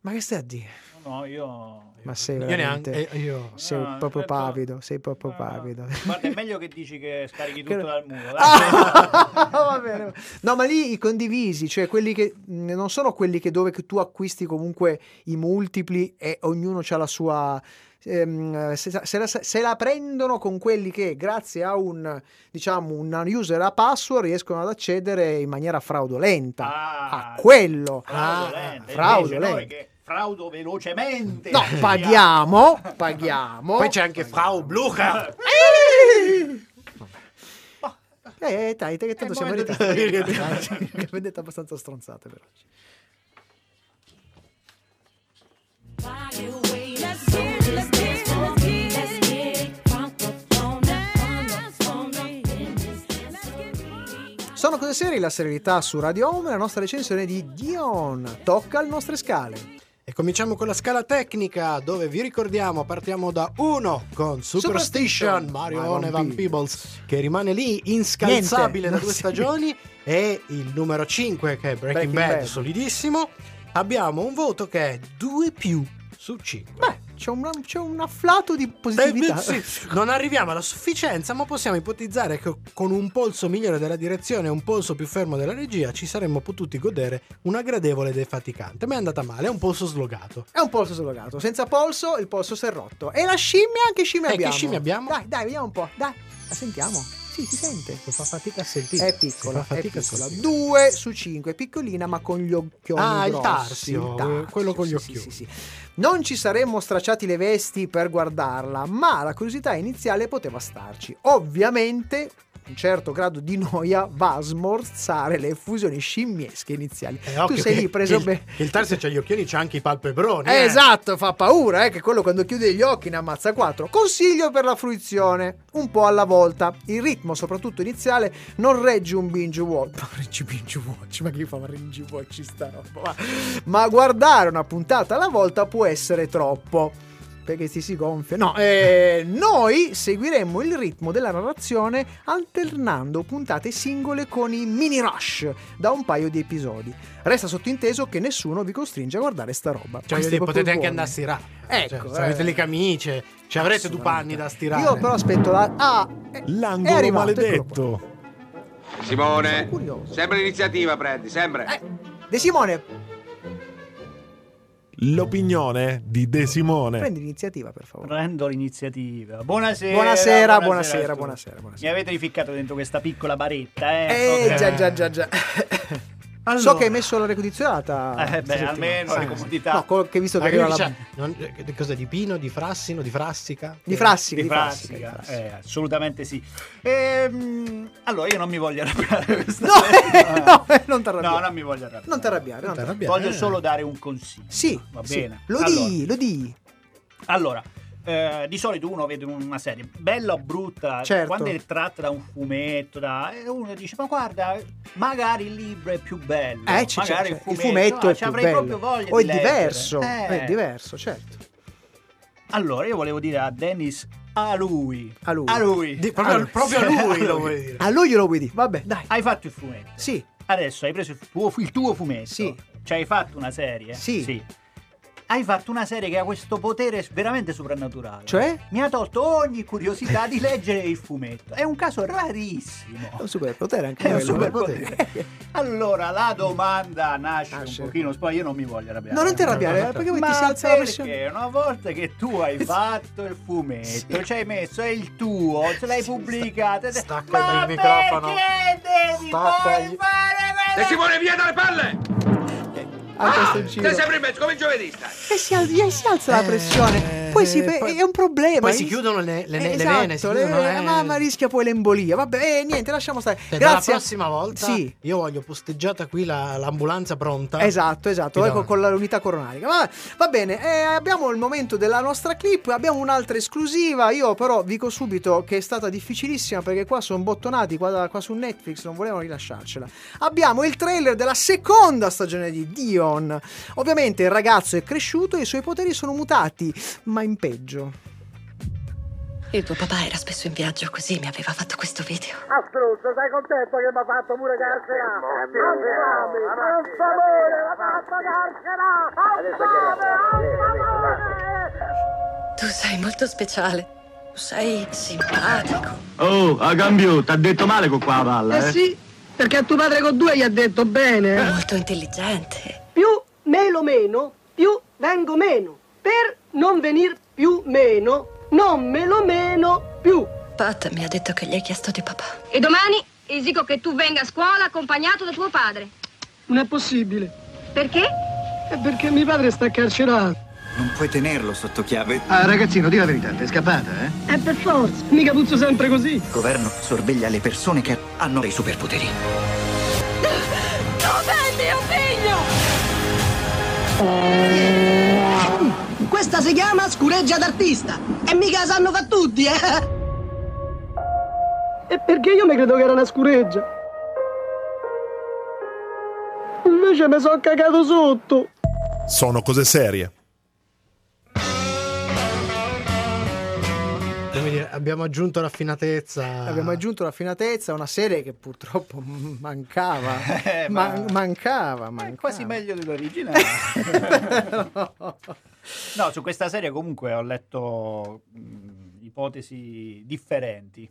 Ma che stai a dire? No, no, io... Ma sei Io neanche. eh, io- Sei No, proprio certo. pavido, sei proprio No, no. pavido. Guarda, è meglio che dici che scarichi Che- tutto dal muro. dai. Ah, va bene. No, ma lì i condivisi, cioè quelli che non sono quelli che dove che tu acquisti comunque i multipli e ognuno ha la sua. Ehm, se, se la, se la prendono con quelli che grazie a un diciamo una user a password riescono ad accedere in maniera fraudolenta Ah, a quello. Ah, fraudolente. che fraudo velocemente. no paghiamo paghiamo Poi c'è anche Frau Blucher. eh, dai, dai, che tanto siamo. Che vedete abbastanza stronzate per oggi Sono cose serie, la serialità su Radio Home, la nostra recensione di Dion. Tocca alle nostre scale. E cominciamo con la scala tecnica, dove vi ricordiamo, partiamo da 1 con Superstition, Superstition, Mario Mario Van Peebles, che rimane lì inscalzabile Niente, da due si- stagioni, e il numero 5 che è Breaking, Breaking Bad, Bad. solidissimo. Abbiamo un voto che è 2 più su 5. Beh, c'è un, c'è un afflato di positività. Eh, sì, non arriviamo alla sufficienza, ma possiamo ipotizzare che con un polso migliore della direzione e un polso più fermo della regia ci saremmo potuti godere una gradevole e defaticante. Ma è andata male, è un polso slogato. È un polso slogato. Senza polso, il polso si è rotto. E la scimmia, anche scimmia Eh, che abbiamo. scimmia abbiamo? Dai, dai, vediamo un po'. Dai, la sentiamo. Sì, si sente. Si fa fatica a sentire. È piccola, è piccola. sentire. 2 su 5, piccolina ma con gli occhioni Ah, il grossi. tarsio, quello con gli occhioni. sì, sì, sì. Non ci saremmo stracciati le vesti per guardarla, ma la curiosità iniziale poteva starci. Ovviamente un certo grado di noia va a smorzare le effusioni scimmiesche iniziali. Eh, tu sei lì preso bene. il, tarsio c'ha gli occhioni, c'ha anche i palpebroni. Eh, eh. Esatto, fa paura, eh, che quello quando chiude gli occhi ne ammazza quattro. Consiglio per la fruizione, un po' alla volta. Il ritmo, soprattutto iniziale, non regge un binge watch. Ma regge binge watch, ma chi fa un binge watch sta roba? Ma, ma guardare una puntata alla volta può essere troppo. Perché si si gonfia. No, eh, noi seguiremmo il ritmo della narrazione alternando puntate singole con i mini rush da un paio di episodi. Resta sottinteso che nessuno vi costringe a guardare sta roba. Cioè, è proprio potete anche andare a stirare. Ecco, Cioè, se avete eh. le camicie, ci avrete due panni da stirare. Io però aspetto la. Ah, è, è L'angolo arrivato, eccolo maledetto. Simone, sempre l'iniziativa, prendi, sempre. Eh, De Simone. L'opinione di De Simone. Prendi l'iniziativa, per favore. Prendo l'iniziativa. Buonasera. Buonasera, a buonasera, tutti. buonasera, Mi buonasera. avete rificcato dentro questa piccola baretta, eh? Eh, Ok. già, già, già, già. So Allora. che hai messo l'aria condizionata. Eh, beh, almeno le comodità. No, co- che visto che arriva la... non- eh, cos'è di Pino, di Frassino, di Frassica? Di Frassica, Di di Frassica, Frassica, di Frassica. eh, assolutamente sì. Ehm, allora, io non mi voglio arrabbiare questa No, sera. no, eh, non ti arrabbiare. No, non mi voglio arrabbiare. Non ti arrabbiare, non ti arrabbiare. Voglio Eh. solo dare un consiglio. Sì, va sì. bene. Lo Allora, di, lo di. Allora, eh, di solito uno vede una serie bella o brutta, Certo. quando è tratta da un fumetto, da, e uno dice: Ma guarda, magari il libro è più bello. Eh, c'è- c'è- magari c'è- il fumetto ah, è ci più avrei bello. proprio voglia O è di diverso, Eh. è diverso, certo. Allora, io volevo dire a Dennis: a lui. A lui. A lui. Di- proprio, Ah, proprio a lui lo vuoi dire. A lui glielo vuoi dire. Vabbè, dai. Hai fatto il fumetto. Sì, Adesso hai preso il tuo, il tuo fumetto. Sì. Cioè, hai fatto una serie. Sì. Hai fatto una serie che ha questo potere veramente soprannaturale. Cioè? Mi ha tolto ogni curiosità di leggere il fumetto. È un caso rarissimo. è un superpotere anche È un quello. superpotere. Allora la domanda nasce, Nasce. un pochino, poi io non mi voglio arrabbiare. No, non ti arrabbiare, eh, perché poi ti Ma si alza la pressione. perché una volta che tu hai fatto il fumetto, ci hai messo, è il tuo, ce l'hai pubblicato. Stacca ma il microfono. Perché devi Stacca fare Te quello? Simone via dalle palle! A questo Te giro. sempre in mezzo come giovedì! E si, al- gli si alza la pressione. Poi si, eh, poi- è un problema. Poi eh. si chiudono le, le, le Esatto, vene. Si le- chiudono, eh. ma, ma rischia poi l'embolia. Vabbè, eh, niente, lasciamo stare. Cioè, dalla Grazie. prossima volta Sì. io voglio posteggiata qui la- l'ambulanza pronta. Esatto, esatto, Ti ecco do- con la- l'unità coronarica. Va, va bene, eh, abbiamo il momento della nostra clip, abbiamo un'altra esclusiva. Io però dico subito che è stata difficilissima perché qua sono bottonati qua, qua su Netflix, non volevano rilasciarcela. Abbiamo il trailer della seconda stagione di Dion. Ovviamente il ragazzo è cresciuto e i suoi poteri sono mutati, ma in peggio. Il tuo papà era spesso in viaggio così mi aveva fatto questo video. Astruzzo, sei contento che mi ha fatto pure carcerà? Alzami! Per favore, mi ha fatto carcerà! Tu sei molto speciale. Tu sei simpatico. Oh, a cambio, t'ha detto male con qua la palla, Eh sì, perché a tuo padre con due gli ha detto bene. Molto intelligente. Più melo meno, più vengo meno. Per non venir più meno, non me lo meno più. Pat mi ha detto che gli hai chiesto di papà. E domani esigo che tu venga a scuola accompagnato da tuo padre. Non è possibile. Perché? È perché mio padre sta carcerato. Non puoi tenerlo sotto chiave. Ah, ragazzino, di la verità, sei scappata, eh? È per forza, mica puzzo sempre così. Il governo sorveglia le persone che hanno dei superpoteri. Dov'è mio figlio? Questa si chiama scureggia d'artista. E mica la sanno fa tutti, eh? E perché io mi credo che era una scureggia? Invece mi sono cagato sotto. Sono cose serie. Abbiamo aggiunto raffinatezza. Abbiamo aggiunto raffinatezza a una serie che purtroppo mancava. Eh, Ma- ma- mancava, mancava. quasi meglio dell'originale. no, su questa serie comunque ho letto mh, ipotesi differenti.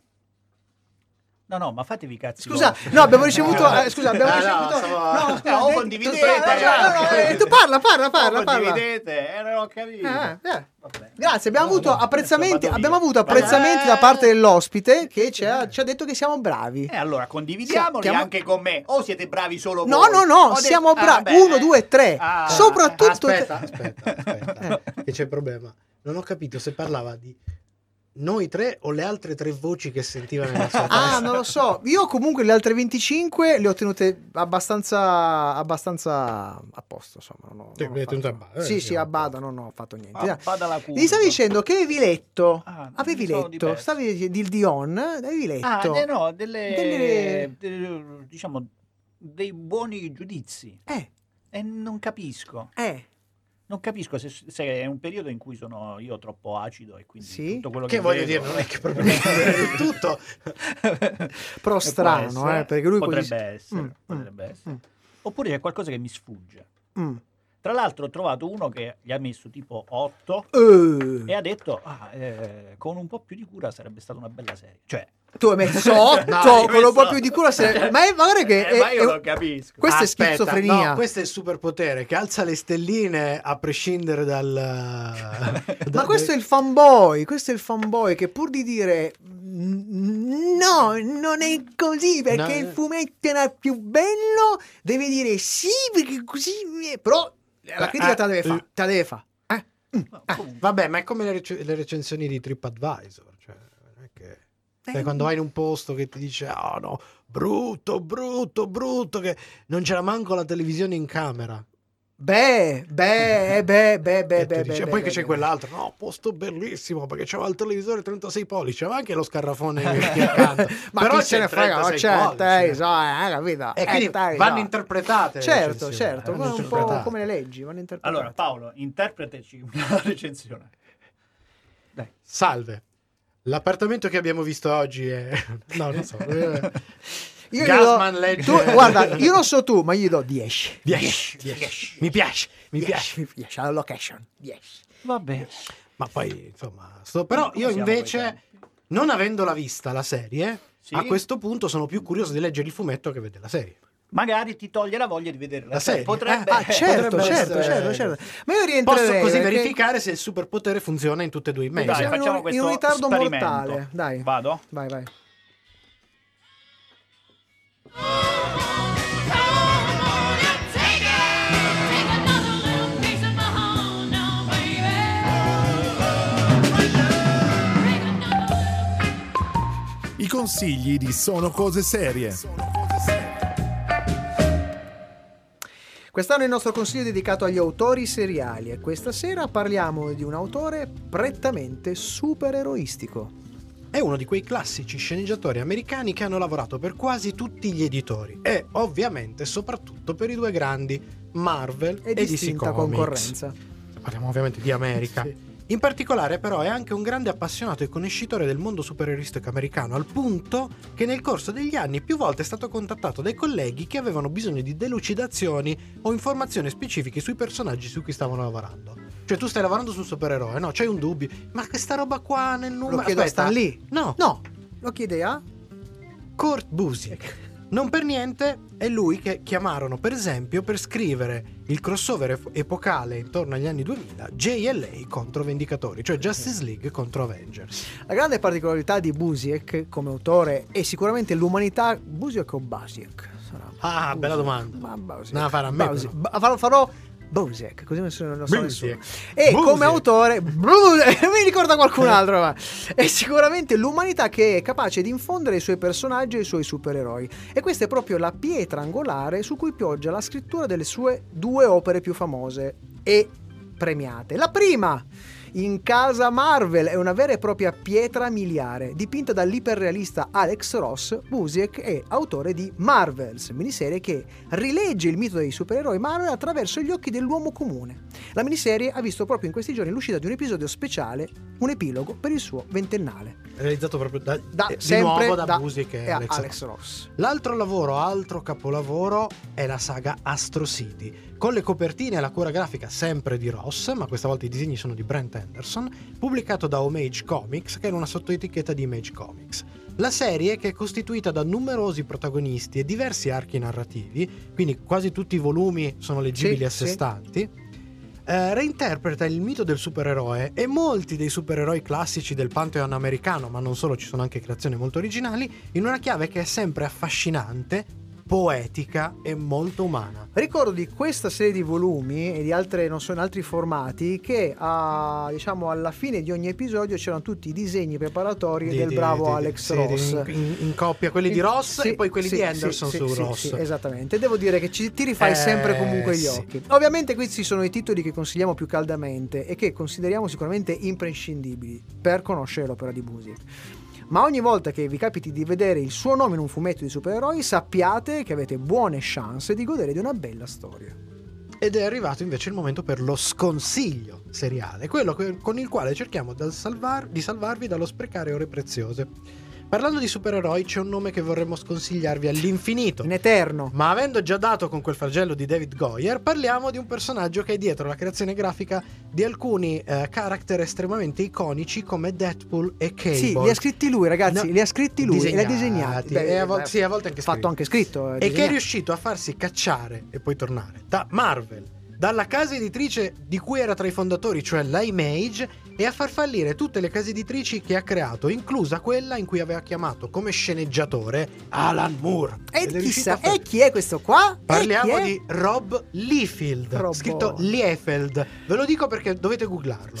No, no, ma fatevi i cazzi. Scusa, vostri. no, abbiamo ricevuto. eh, scusa, abbiamo No, no, ricevuto. stavo- no, Eh, scusa, o eh, condividete, tu- no, no, no, eh, tu parla, parla, parla, parla. condividete, eh, non ho capito. Eh, eh. Vabbè. Grazie, abbiamo No, avuto no, apprezzamenti, abbiamo avuto apprezzamenti da parte dell'ospite che ci ha, ci ha detto che siamo bravi. E allora condividiamoli Siamo- anche con me. O siete bravi solo No, voi? no, no, O de- siamo Ah, bravi. Uno, eh. due, tre. Ah, Soprattutto. Aspetta, aspetta, aspetta. che c'è il problema. Non ho capito se parlava di noi tre o le altre tre voci che sentiva nella sua testa. Ah, non lo so. Io comunque le altre 25 le ho tenute abbastanza, abbastanza a posto. Insomma, non ho- Sì, non ho le fatto- tenute a bada, eh, Sì, sì, sì, a bada non ho fatto niente. Ah, vada la curva. Gli stavi dicendo che avevi letto. Ah, avevi mi letto. Stavi di Dion. Avevi letto. Ah, no, delle, Delle- delle- diciamo dei buoni giudizi. Eh. E non capisco. Eh. Non capisco se, se è un periodo in cui sono io troppo acido e quindi Sì? tutto quello Che che, voglio vedo- dire, non è che proprio tutto. Però strano, eh, perché lui così- potrebbe essere, Mm, potrebbe mm, essere. mm. Oppure c'è qualcosa che mi sfugge. Mm. Tra l'altro ho trovato uno che gli ha messo tipo 8 Eh. e ha detto ah, eh, con un po' più di cura sarebbe stata una bella serie. Cioè, Tu hai messo 8 No, con un po' più di cura. se- Ma, è, ma guarda che. Eh, è- ma io è- lo capisco. Questa Aspetta, è schizofrenia. No, questo è il superpotere che alza le stelline a prescindere dal. Ma questo è il fanboy, questo è il fanboy che pur di dire "Mm, no, non è così perché No, il eh. fumetto era più bello, deve dire sì perché così è". però la critica te la deve Eh, fare, te la deve fare. Vabbè, ma è come le, rec- le recensioni di TripAdvisor. Cioè. Cioè, quando vai in un posto che ti dice, oh no, brutto, brutto, brutto, che non c'era manco la televisione in camera. Beh, beh, beh, beh, beh, E tu beh, dici- beh, poi beh, che c'è beh. quell'altro, no, posto bellissimo perché c'era il televisore 36 pollici, c'era anche lo scarrafone accanto. Ma Però chi se c'è ne frega, ma 36 certo, eh, so, eh, capito? E quindi Eh, dai, vanno so. interpretate. Certo, certo, vanno ma un po' come le leggi, vanno interpretate. allora Paolo, interpretaci una recensione. Salve. L'appartamento che abbiamo visto oggi è... No, non so. eh, Io Gasman do- legge... tu- guarda, io non so tu, ma gli do 10. 10, 10. Mi piace, mi piace. Mi piace, la location, 10. Va bene. Ma poi, insomma, sto- però Come io invece, non avendola vista la serie, Sì? a questo punto sono più curioso di leggere il fumetto che vedere la serie. Magari ti toglie la voglia di vedere la, serie. Potrebbe Ah, certo, Potrebbe certo, essere- certo, certo. Ma io Posso rientrerei così perché verificare se il superpotere funziona in tutte e due i Dai, mezzi. in facciamo un- in un ritardo mortale. Dai. Vado? Vai, vai. I consigli di Sono Cose Serie. Quest'anno il nostro consiglio è dedicato agli autori seriali e questa sera parliamo di un autore prettamente supereroistico. È uno di quei classici sceneggiatori americani che hanno lavorato per quasi tutti gli editori e ovviamente soprattutto per i due grandi Marvel E e, DC Comics. concorrenza. Parliamo ovviamente di America. Sì. In particolare però è anche un grande appassionato e conoscitore del mondo supereroistico americano, al punto che nel corso degli anni più volte è stato contattato dai colleghi che avevano bisogno di delucidazioni o informazioni specifiche sui personaggi su cui stavano lavorando. Cioè tu stai lavorando su un supereroe, no? C'hai un dubbio, ma questa roba qua nel numero... Lo Aspetta. Lee. No, No, lo chiede a Kurt Busiek. Non per niente è lui che chiamarono per esempio per scrivere il crossover ep- epocale intorno agli anni 2000 JLA contro Vendicatori, cioè Justice League contro Avengers. La grande particolarità di Busiek come autore è sicuramente l'umanità. Busiek o Basiek? Sarà Ah, Busiek. bella domanda. Ma Basiek. No, farà a me Basiek. farò, farò Busiek, così nessuno lo sa Busiek. nessuno. E Busiek. come autore, mi ricorda qualcun altro, ma è sicuramente l'umanità che è capace di infondere i suoi personaggi e i suoi supereroi. E questa è proprio la pietra angolare su cui pioggia la scrittura delle sue due opere più famose e premiate. La prima in casa Marvel è una vera e propria pietra miliare, dipinta dall'iperrealista Alex Ross. Busiek è autore di Marvels, miniserie che rilegge il mito dei supereroi Marvel attraverso gli occhi dell'uomo comune. La miniserie ha visto proprio in questi giorni l'uscita di un episodio speciale, un epilogo per il suo ventennale. Realizzato proprio da, Da, eh, di sempre nuovo da, da Busiek e e Alex, Alex Ross. Ross. L'altro lavoro, altro capolavoro, è la saga Astro City, con le copertine e la cura grafica sempre di Ross, ma questa volta i disegni sono di Brent Anderson, pubblicato da Homage Comics, che era una sottoetichetta di Image Comics. La serie, che è costituita da numerosi protagonisti e diversi archi narrativi, quindi quasi tutti i volumi sono leggibili Sì, a sé sì. stanti, eh, reinterpreta il mito del supereroe e molti dei supereroi classici del pantheon americano, ma non solo, ci sono anche creazioni molto originali, in una chiave che è sempre affascinante, poetica e molto umana. Ricordo di questa serie di volumi e di altre, non so, in altri formati che a, diciamo, alla fine di ogni episodio c'erano tutti i disegni preparatori Di- del di- bravo di- Alex Ross. In, in- in coppia, quelli di Ross Sì, e poi quelli sì, di Anderson sì, su Ross. sì, esattamente, devo dire che ci tirifai Eh, sempre comunque gli occhi. Ovviamente questi sono i titoli che consigliamo più caldamente e che consideriamo sicuramente imprescindibili per conoscere l'opera di Busiek. Ma ogni volta che vi capiti di vedere il suo nome in un fumetto di supereroi, sappiate che avete buone chance di godere di una bella storia. Ed è arrivato invece il momento per lo sconsiglio seriale, quello con il quale cerchiamo di salvarvi dallo sprecare ore preziose. Parlando di supereroi, c'è un nome che vorremmo sconsigliarvi all'infinito. In eterno. Ma avendo già dato con quel flagello di David Goyer, parliamo di un personaggio che è dietro la creazione grafica di alcuni eh, character estremamente iconici come Deadpool e Cable. Sì, li ha scritti lui, ragazzi. No, li ha scritti lui. E li ha disegnati. e a volte, sì, a volte anche fatto scritto. anche scritto. eh, E che è riuscito a farsi cacciare e poi tornare da Marvel, dalla casa editrice di cui era tra i fondatori, cioè la Image, e a far fallire tutte le case editrici che ha creato, inclusa quella in cui aveva chiamato come sceneggiatore Alan Moore. E Ed chissà, far- e chi è questo qua? Parliamo di Rob Liefeld, Robbo. scritto Liefeld. Ve lo dico perché dovete googlarlo.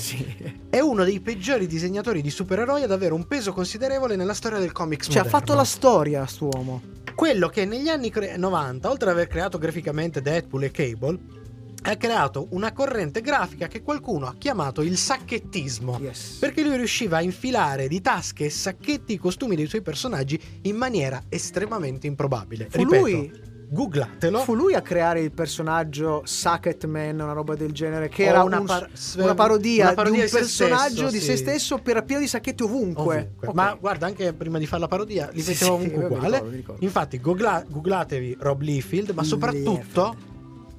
È uno dei peggiori disegnatori di supereroi ad avere un peso considerevole nella storia del comics Cioè, ha moderno. fatto la storia, st'uomo. Quello che negli anni cre- 90, oltre ad aver creato graficamente Deadpool e Cable, ha creato una corrente grafica che qualcuno ha chiamato il sacchettismo. Perché lui riusciva a infilare di tasche e sacchetti i costumi dei suoi personaggi in maniera estremamente improbabile. Fu Ripeto, lui. googlatelo. Fu lui a creare il personaggio Sacket Man, una roba del genere, che O era una un- par- una, parodia una parodia di un di personaggio stesso, di sì. se stesso per pieno di sacchetti ovunque. Ovunque. Ok. Ma guarda, anche prima di fare la parodia, li Sì, mettevo sì, ovunque uguale. ricordo, ricordo. Infatti, googla- googlatevi Rob Liefeld, ma soprattutto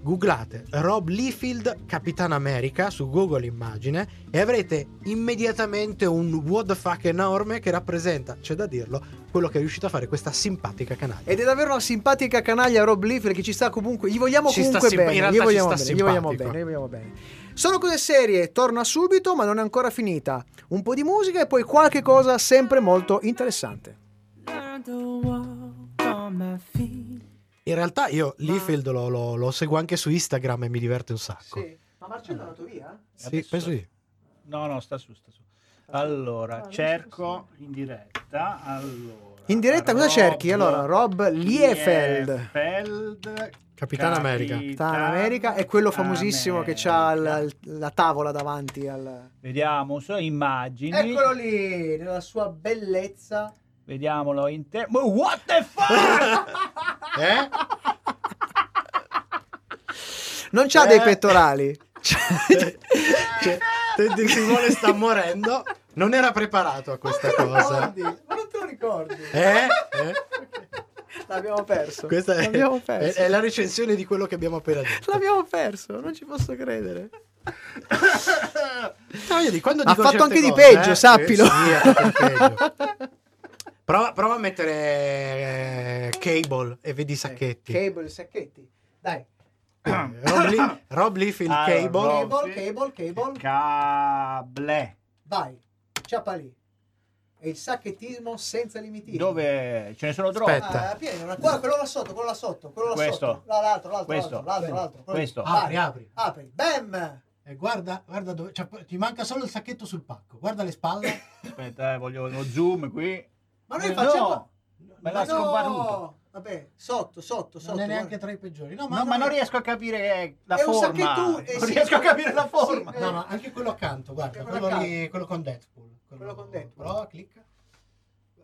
googlate Rob Liefeld Capitan America su Google Immagine e avrete immediatamente un what the fuck enorme che rappresenta, c'è da dirlo, quello che è riuscito a fare questa simpatica canaglia. Ed è davvero una simpatica canaglia Rob Liefeld che ci sta comunque. Gli vogliamo Ci comunque simpa- bene. Gli ci vogliamo sta bene, gli vogliamo bene, gli vogliamo bene. Sono cose serie, torna subito, ma non è ancora finita. Un po' di musica e poi qualche cosa sempre molto interessante. In realtà io Liefeld lo, lo- lo seguo anche su Instagram e mi diverte un sacco. Ma Marcello è andato via? Sì, penso di. No, no, sta su, sta su. Allora, cerco in diretta. Allora, In diretta cosa Rob cerchi? Allora, Rob Liefeld. Liefeld, Capitan America. Capitan America è quello famosissimo che ha la tavola davanti al... Vediamo su immagini. Eccolo lì, nella sua bellezza. Vediamolo in te. What the fuck? Eh? Non c'ha Eh. dei pettorali. Cioè, Teddy Simone sta morendo. Non era preparato a questa cosa. Ma non te lo ricordi? Eh? Eh? L'abbiamo perso. Questa è, L'abbiamo è- perso. è la recensione di quello che abbiamo appena detto. L'abbiamo perso, non ci posso credere. No, io di quando Ha dico fatto anche di cose, peggio, eh, sappilo. sì, ha fatto di peggio. Prova, prova a mettere eh, Cable e vedi i sacchetti. Cable, sacchetti. Dai. Rob, Lee, Rob Liefeld Ah, Cable. Rob- Cable, cable, cable. Cable. Vai. Ciappa lì. E il sacchettismo senza limiti. Dove ce ne sono troppi. Aspetta. Ah, pieno, quello là sotto, quello là sotto, quello là Questo. sotto. No, l'altro, l'altro, Questo. l'altro, l'altro, l'altro. Questo. Apri, apri. Apri. Bam! E guarda, guarda dove. c'è- ti manca solo il sacchetto sul pacco. Guarda le spalle. Aspetta, eh, voglio uno zoom qui. Ma noi Eh, facciamo... no, me l'ha Ma no! scomparuto. Vabbè, sotto, sotto, sotto. non è neanche guarda. tra i peggiori. No, No, ma, ma non riesco a capire la È un forma. sacchetto- eh, non sì, riesco a sì, capire la sì, forma. eh. No, no, anche quello accanto, guarda, Quello quello, lì, quello con Deadpool. Quello con Deadpool. Prova, clicca.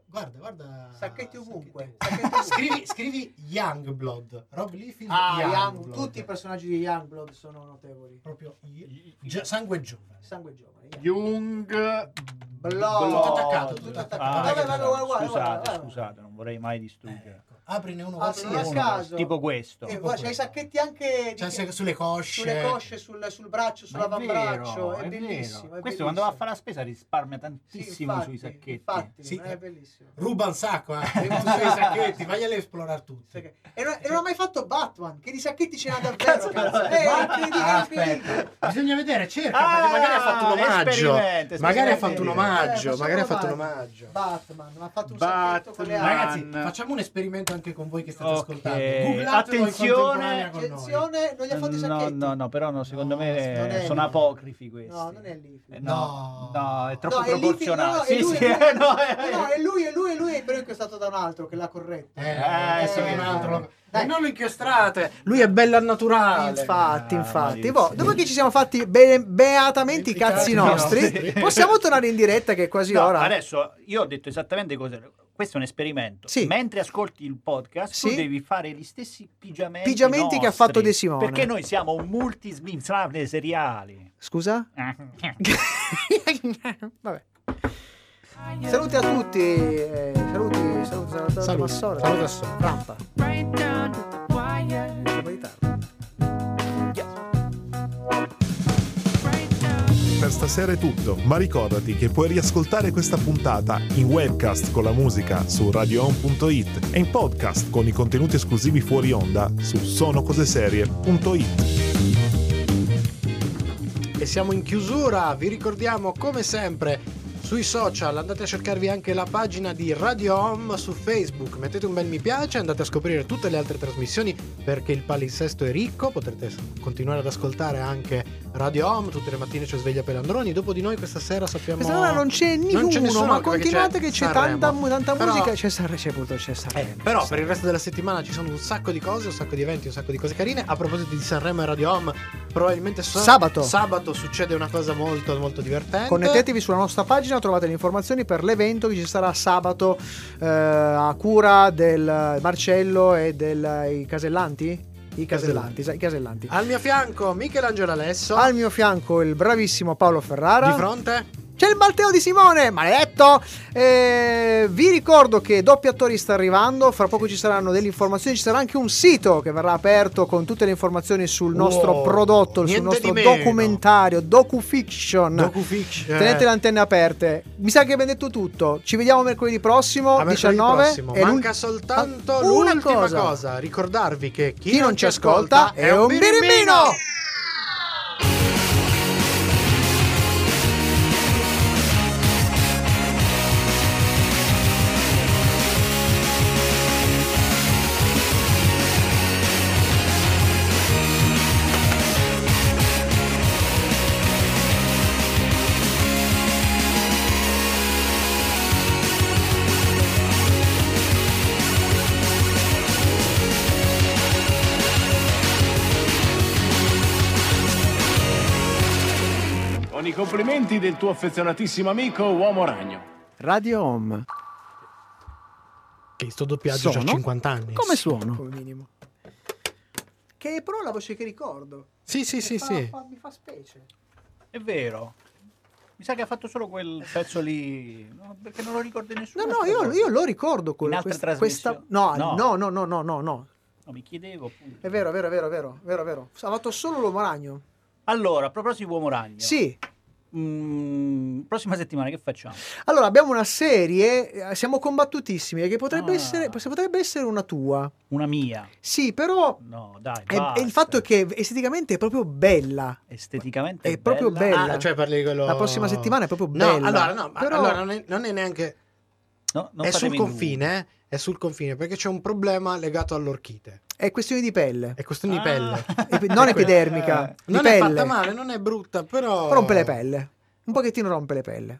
Guarda, guarda. Sacchetti ovunque. scrivi, scrivi Youngblood. Rob Liefeld Ah, Young, Youngblood. tutti i personaggi di Youngblood sono notevoli. Proprio sangue giovane. Sangue giovane. Jung Blood. Tutto attaccato, tutto attaccato. Ah, Guarda che guarda, bello. guarda, scusate, guarda. scusate, non vorrei mai distruggere. Ecco, Aprine uno a qualsiasi. caso. Tipo questo. E guarda, c'hai i sacchetti anche di- Cioè, sulle cosce. sulle cosce, sul, sul braccio, Ma è sull'avambraccio. vero, È, è bellissimo. è Questo quando va a bellissimo. fare la spesa risparmia Sì, tantissimo infatti, sui sacchetti. Infatti, Sì. è bellissimo. Ruba un sacco, eh. Tutti i sacchetti, vai a esplorare tutti. E non, e non ha mai fatto Batman, che di sacchetti ce n'ha davvero. Cazzo, Eh, incredibile. aspetta, bisogna vedere, cerca, Ah, magari ha fatto un omaggio. Magari ha fatto un Eh, omaggio, magari ha fatto un omaggio. Batman, ha fatto un sacchetto con le. Ragazzi, facciamo un esperimento anche con voi che state Ok, ascoltando. Googlatelo attenzione. Attenzione, non gli ha fatto i No, no, no, però no, secondo No, me sono lì. apocrifi questi. No, non è lì. Eh, no, No. è troppo No, è lì- proporzionato. no, è sì, lui, sì, è lui. eh, no, eh, No, è lui, è lui, è lui, però è stato da un altro che l'ha corretto. Eh, Eh, eh, sì, un altro. Dai. Non lo inchiostrate. Lui è bello al naturale. Infatti, Ah, infatti. Boh, dopo che ci siamo fatti be- beatamente i cazzi nostri, nostri. possiamo tornare in diretta che è quasi No, ora. Adesso io ho detto esattamente cos'è. Questo è un esperimento. Sì. Mentre ascolti il podcast, Sì. tu devi fare gli stessi pigiamenti, Pigiamenti che ha nostri, fatto De Simone. Perché noi siamo un multismissable seriali. Scusa? Vabbè. Saluti a tutti, eh, saluti Saluta, saluta, Saluta, Massora. saluta Assora. Rampa. Per stasera è tutto, ma ricordati che puoi riascoltare questa puntata in webcast con la musica su radioon.it e in podcast con i contenuti esclusivi fuori onda su sonocoseserie.it. E siamo in chiusura, vi ricordiamo come sempre sui social andate a cercarvi anche la pagina di Radio Home su Facebook, mettete un bel mi piace, andate a scoprire tutte le altre trasmissioni perché il palinsesto è ricco, potrete continuare ad ascoltare anche Radio Home, tutte le mattine c'è Sveglia Pelandroni, dopo di noi questa sera sappiamo... Questa sera non c'è Non c'è nessuno, nessuno, ma continuate che c'è tanta, tanta Però- musica. C'è Sanremo, c'è appunto, c'è Sanremo. Eh, però per il resto della settimana ci sono un sacco di cose, un sacco di eventi, un sacco di cose carine. A proposito di Sanremo e Radio Home, probabilmente sa- Sabato. sabato succede una cosa molto molto divertente. Connettetevi sulla nostra pagina, trovate le informazioni per l'evento che ci sarà sabato eh, a cura del Marcello e dei Casellanti. I Casellanti, i Casellanti. Al mio fianco Michelangelo Alesso. Al mio fianco il bravissimo Paolo Ferrara. Di fronte? C'è il Matteo di Simone, maledetto! Eh, vi ricordo che Doppi Attori sta arrivando, fra poco ci saranno delle informazioni, ci sarà anche un sito che verrà aperto con tutte le informazioni sul nostro Wow, prodotto, sul nostro documentario, docufiction. Docufiction. Tenete le antenne aperte. Mi sa che abbiamo detto tutto. Ci vediamo mercoledì prossimo, A mercoledì 19. prossimo. e Manca soltanto l'ultima cosa. cosa. Ricordarvi che chi, Chi non ci ascolta è un birimbino! Con complimenti del tuo affezionatissimo amico Uomo Ragno. Radio Home. Che sto doppiaggio Sono? già 50 anni. Come suono? Come minimo. Che è però la voce che ricordo. Sì, sì, sì, fa- sì. fa- mi fa specie. È vero. Mi sa che ha fatto solo quel pezzo lì. no, perché non lo ricorda nessuno. No, no, io, io lo ricordo con In altre questa, no, No. no, no, no, no, no, no. No, mi chiedevo appunto. È vero, è vero, è vero, è vero, è vero, è vero. Ha fatto solo l'uomo ragno. Allora, a proposito di Uomo Ragno. Sì. Mm, prossima settimana che facciamo? Allora, abbiamo una serie, eh, siamo combattutissimi, che potrebbe, Ah. essere, potrebbe essere una tua. Una mia. Sì, però No, dai, è- è il fatto è che esteticamente è proprio bella. Esteticamente È proprio bella. Ah, cioè parli di quello... La prossima settimana è proprio No, bella. allora, no, Però- allora non, è, non è neanche... No, non è sul confine, eh? È sul confine, perché c'è un problema legato all'orchite. È questione di pelle. È questione Ah. di pelle. Non epidermica, di Non è pelle. fatta male, non è brutta, però... Rompe le pelle. Un pochettino rompe le pelle.